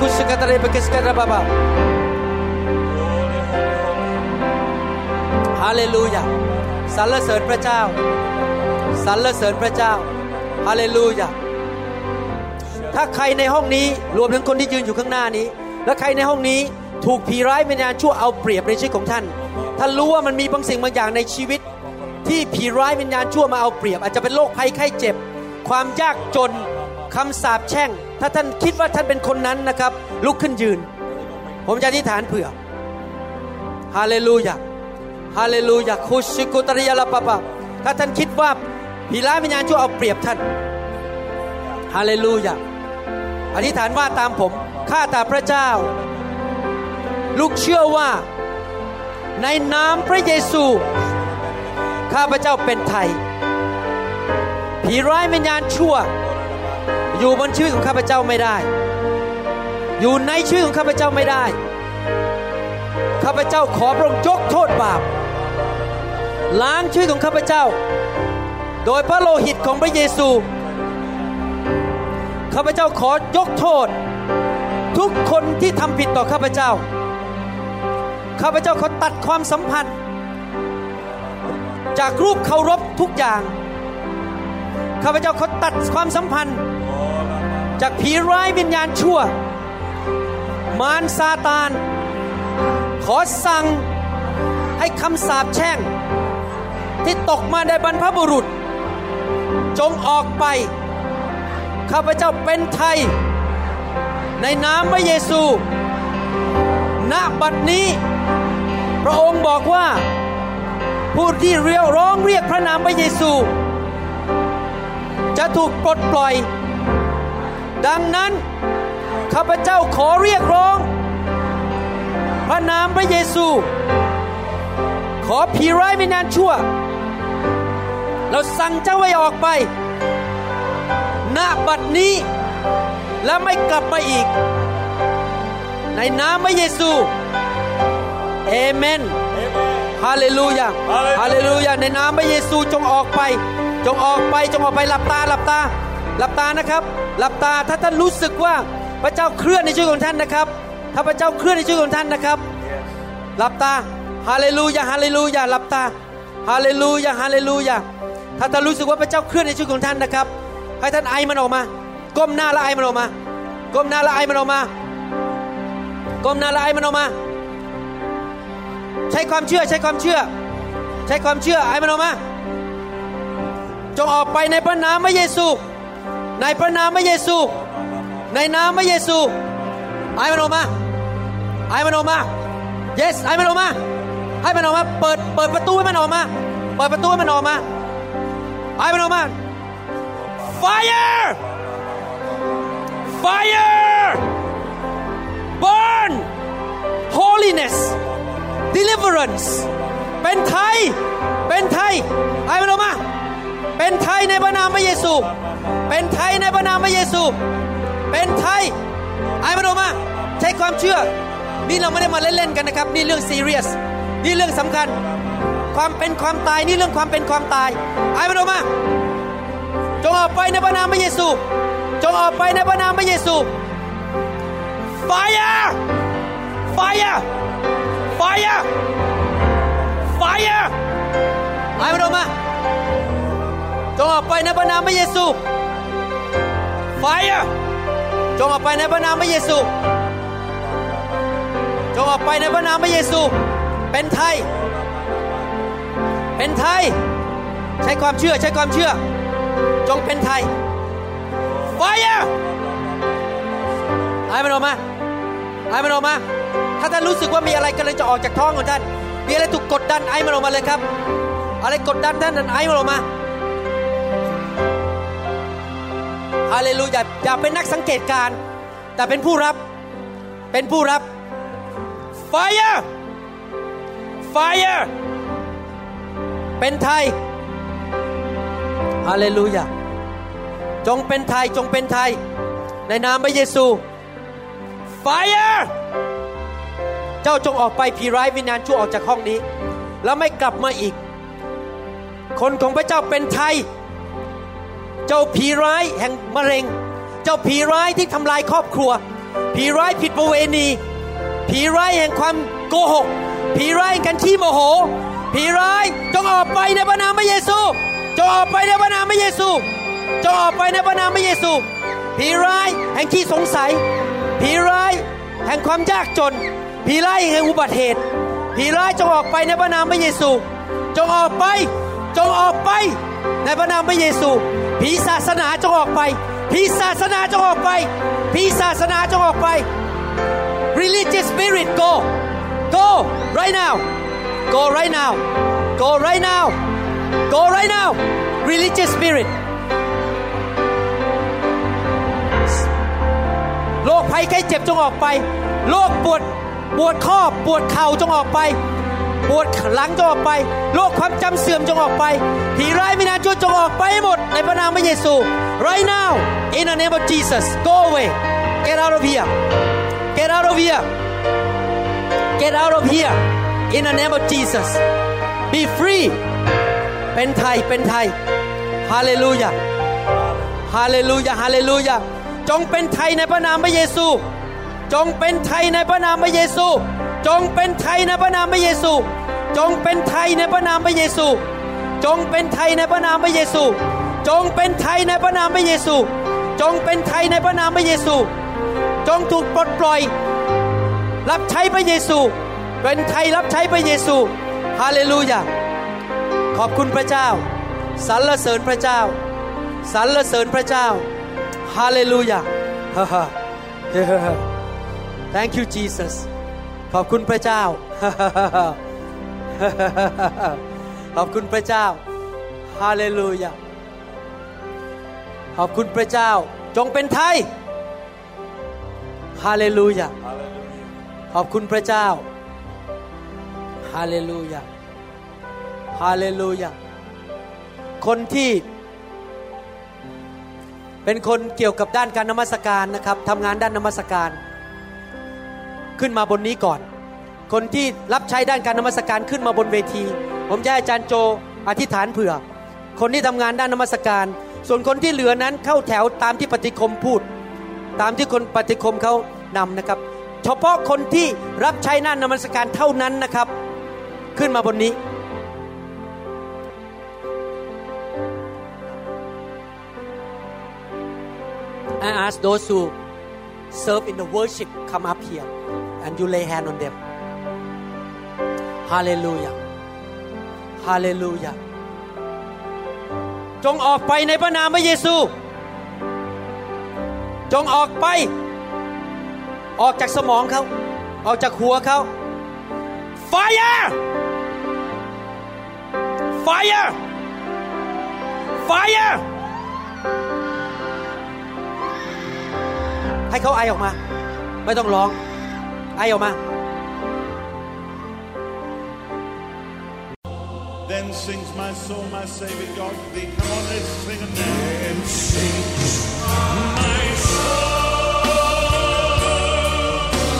คุชกัตละบากิสกัตละบาบาฮาเลลูยาสรรเสริญพระเจ้าสรรเสริญพระเจ้าฮาเลลูยาถ้าใครในห้องนี้รวมถึงคนที่ยืนอยู่ข้างหน้านี้ และใครในห้องนี้ถูกผีร้ายวิญญาณชั่วเอาเปรียบในชีวิตของท่าน ท่านรู้ว่ามันมีบางสิ่งบางอย่างในชีวิต ที่ผีร้ายวิญญาณชั่วมาเอาเปรียบ อาจจะเป็นโรคภัยไข้เจ็บ ความยากจนคำสาปแช่ง ถ้าท่านคิดว่าท่านเป็นคนนั้นนะครับ ลุกขึ้นยืน ผมจะอธิษฐานเผื่อฮาเลลูยาฮาเลลูยาคุชิกุตริยาลาปะปะถ้าท่านคิดว่าผีร้ายวิญญาณชั่วเอาเปรียบท่านฮาเลลูยาอธิษฐานว่าตามผมข้าแต่พระเจ้า ลูกเชื่อว่า ในนามพระเยซู ข้าพระเจ้าเป็นไทย ผีร้ายวิญญาณชั่ว อยู่บนชีวิตของข้าพเจ้าไม่ได้ อยู่ในชีวิตของข้าพเจ้าไม่ได้ ข้าพเจ้าขอพระองค์ยกโทษบาป ล้างชีวิตของข้าพเจ้า โดยพระโลหิตของพระเยซู ข้าพเจ้าขอยกโทษ ทุกคนที่ทำผิดต่อข้าพเจ้า ข้าพเจ้าขอตัดความสัมพันธ์ จากรูปเคารพทุกอย่าง ข้าพเจ้าขอตัดความสัมพันธ์ จากผีร้ายวิญญาณชั่ว มารซาตาน ขอสั่งให้คำสาปแช่ง ที่ตกมาในบรรพบุรุษ จงออกไป ข้าพเจ้าเป็นไทย ในนามพระเยซูณบัดนี้ พระองค์บอกว่าผู้ที่เรียกร้องเรียกพระนามพระเยซู จะถูกปลดปล่อย ดังนั้นข้าพเจ้าขอเรียกร้อง พระนามพระเยซู ขอผีร้ายวิญญาณชั่ว เราสั่งเจ้าให้ออกไปณบัดนี้และไม่กลับมาอีก ในนามพระเยซู เอเมนฮาเลลูยาฮาเลลูยาในนามพระเยซูจงออกไป จงออกไปจงออกไปหลับตาหลับตา หลับตานะครับ หลับตาถ้าท่านรู้สึกว่าพระเจ้าเคลื่อนในชีวิตของท่านนะครับ ถ้าพระเจ้าเคลื่อนในชีวิตของท่านนะครับ หลับตาฮาเลลูยาฮาเลลูยาหลับตาฮาเลลูยาฮาเลลูยาถ้าท่านรู้สึกว่าพระเจ้าเคลื่อนในชีวิตของท่านนะครับ ให้ท่านไอมันออกมา ก้มหน้าและไอมันออกมา ก้มหน้าและไอมันออกมา ก้มหน้าและไอมันออกมา ใช้ความเชื่อใช้ความเชื่อ ใช้ความเชื่อไอ้มันออกมาจงออกไปในพระนามพระเยซู ในพระนามพระเยซู ในนามพระเยซูไอ้มันออกมาไอ้มันออกมา yes ไอ้มันออกมาให้มันออกมาเปิดเปิดประตูให้มันออกมาเปิดประตูให้มันออกมาไอ้มันออกมา fire fire burn holiness deliverance เป็นไทย เป็นไทยไอมันออกมา เป็นไทยในพระนามพระเยซู เป็นไทยในพระนามพระเยซู เป็นไทยไอมันออกมา ใช้ความเชื่อ นี่เราไม่ได้มาเล่นๆกันนะครับ นี่เรื่องซีเรียส นี่เรื่องสำคัญ ความเป็นความตายนี่เรื่องความเป็นความตายไอมันออกมา จงออกไปในพระนามพระเยซู จงออกไปในพระนามพระเยซู fire ในพระนามพระเยซู fire จงออกไปในพระนามพระเยซู จงออกไปในพระนามพระเยซู เป็นไทย เป็นไทย ใช้ความเชื่อใช้ความเชื่อ จงเป็นไทย Fire ไอ้มันออกมาไอ้มันออกมา ถ้าท่านรู้สึกว่ามีอะไรกำลังจะออกจากท้องของท่าน มีอะไรถูกกดดันไอ้มันออกมาเลยครับ อะไรกดดันท่านนั้นไอ้มันออกมา ฮาเลลูยาอย่าเป็นนักสังเกตการ แต่เป็นผู้รับเป็นผู้รับ Fire Fire เป็นไทยฮาเลลูยาจงเป็นไทยจงเป็นไทย ในนามพระเยซู Fire เจ้าจงออกไปผีร้ายวิญญาณชั่วออกจากห้องนี้ แล้วไม่กลับมาอีก คนของพระเจ้าเป็นไทย เจ้าผีร้ายแห่งมะเร็ง เจ้าผีร้ายที่ทำลายครอบครัว ผีร้ายผิดประเวณี ผีร้ายแห่งความโกหก ผีร้ายแห่งการขี้โมโห ผีร้ายจงออกไปในพระนามพระเยซู จงออกไปในพระนามพระเยซู จงออกไปในพระนามพระเยซู ผีร้ายแห่งที่สงสัย ผีร้ายแห่งความยากจน ผีร้ายแห่งอุบัติเหตุ ผีร้ายจงออกไปในพระนามพระเยซู จงออกไป จงออกไปในพระนามพระเยซู ผีศาสนาจงออกไปผีศาสนาจงออกไปผีศาสนาจงออกไป religious spirit go go right now go right now go right now go right now religious spirit โรคภัยไข้เจ็บจงออกไปโรคปวดปวดข้อปวดเข่าจงออกไป ปวดหลังจงออกไปโรคความจำเสื่อมจงออกไปผีร้ายวิญญาณชั่วจงออกไปให้หมดในพระนามพระเยซู right now in the name of Jesus go away get out of here get out of here get out of here in the name of Jesus be free เป็นไทยเป็นไทยฮาเลลูยาฮาเลลูยาฮาเลลูยาจงเป็นไทยในพระนามพระเยซู จงเป็นไทยในพระนามพระเยซู จงเป็นไทยในพระนามพระเยซู จงเป็นไทยในพระนามพระเยซู จงเป็นไทยในพระนามพระเยซู จงเป็นไทยในพระนามพระเยซู จงเป็นไทยในพระนามพระเยซู จงถูกปลดปล่อย รับใช้พระเยซู เป็นไทยรับใช้พระเยซูฮาเลลูยาขอบคุณพระเจ้าสรรเสริญพระเจ้าสรรเสริญพระเจ้าฮาเลลูยาฮ่าฮ่า Thank you Jesus ขอบคุณพระเจ้า ขอบคุณพระเจ้า ฮาเลลูยา ขอบคุณพระเจ้า จงเป็นไทย ฮาเลลูยา ขอบคุณพระเจ้า ฮาเลลูยา ฮาเลลูยา คนที่เป็นคนเกี่ยวกับด้านการนมัสการนะครับทำงานด้านนมัสการ ขึ้นมาบนนี้ก่อน คนที่รับใช้ด้านการนมัสการขึ้นมาบนเวที ผมจะให้อาจารย์โจอธิษฐานเผื่อ คนที่ทำงานด้านนมัสการ ส่วนคนที่เหลือนั้นเข้าแถวตามที่ปฏิคมพูด ตามที่คนปฏิคมเขานำนะครับ เฉพาะคนที่รับใช้ด้านนมัสการเท่านั้นนะครับ ขึ้นมาบนนี้ I ask those who serve in the worship come up here and you lay hand on them. Hallelujah. Hallelujah. จงออกไปในพระนามพระเยซู จงออกไป ออกจากสมองเขา ออกจากหัวเขา Fire Fire Fire ให้เขาไอออกมา ไม่ต้องร้อง ไอออกมา on, sings my soul, my Savior God to thee. Come on, let's sing it now. Then sings my soul,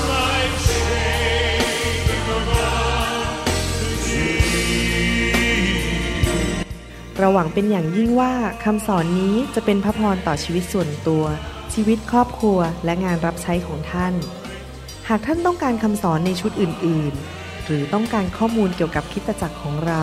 my เราหวังเป็นอย่างยิ่งว่าคำสอนนี้จะเป็นพระพรต่อชีวิตส่วนตัว ชีวิตครอบครัวและงานรับใช้ของท่าน หากท่านต้องการคำสอนในชุดอื่น ๆ หรือต้องการข้อมูลเกี่ยวกับคริสตจักรของเรา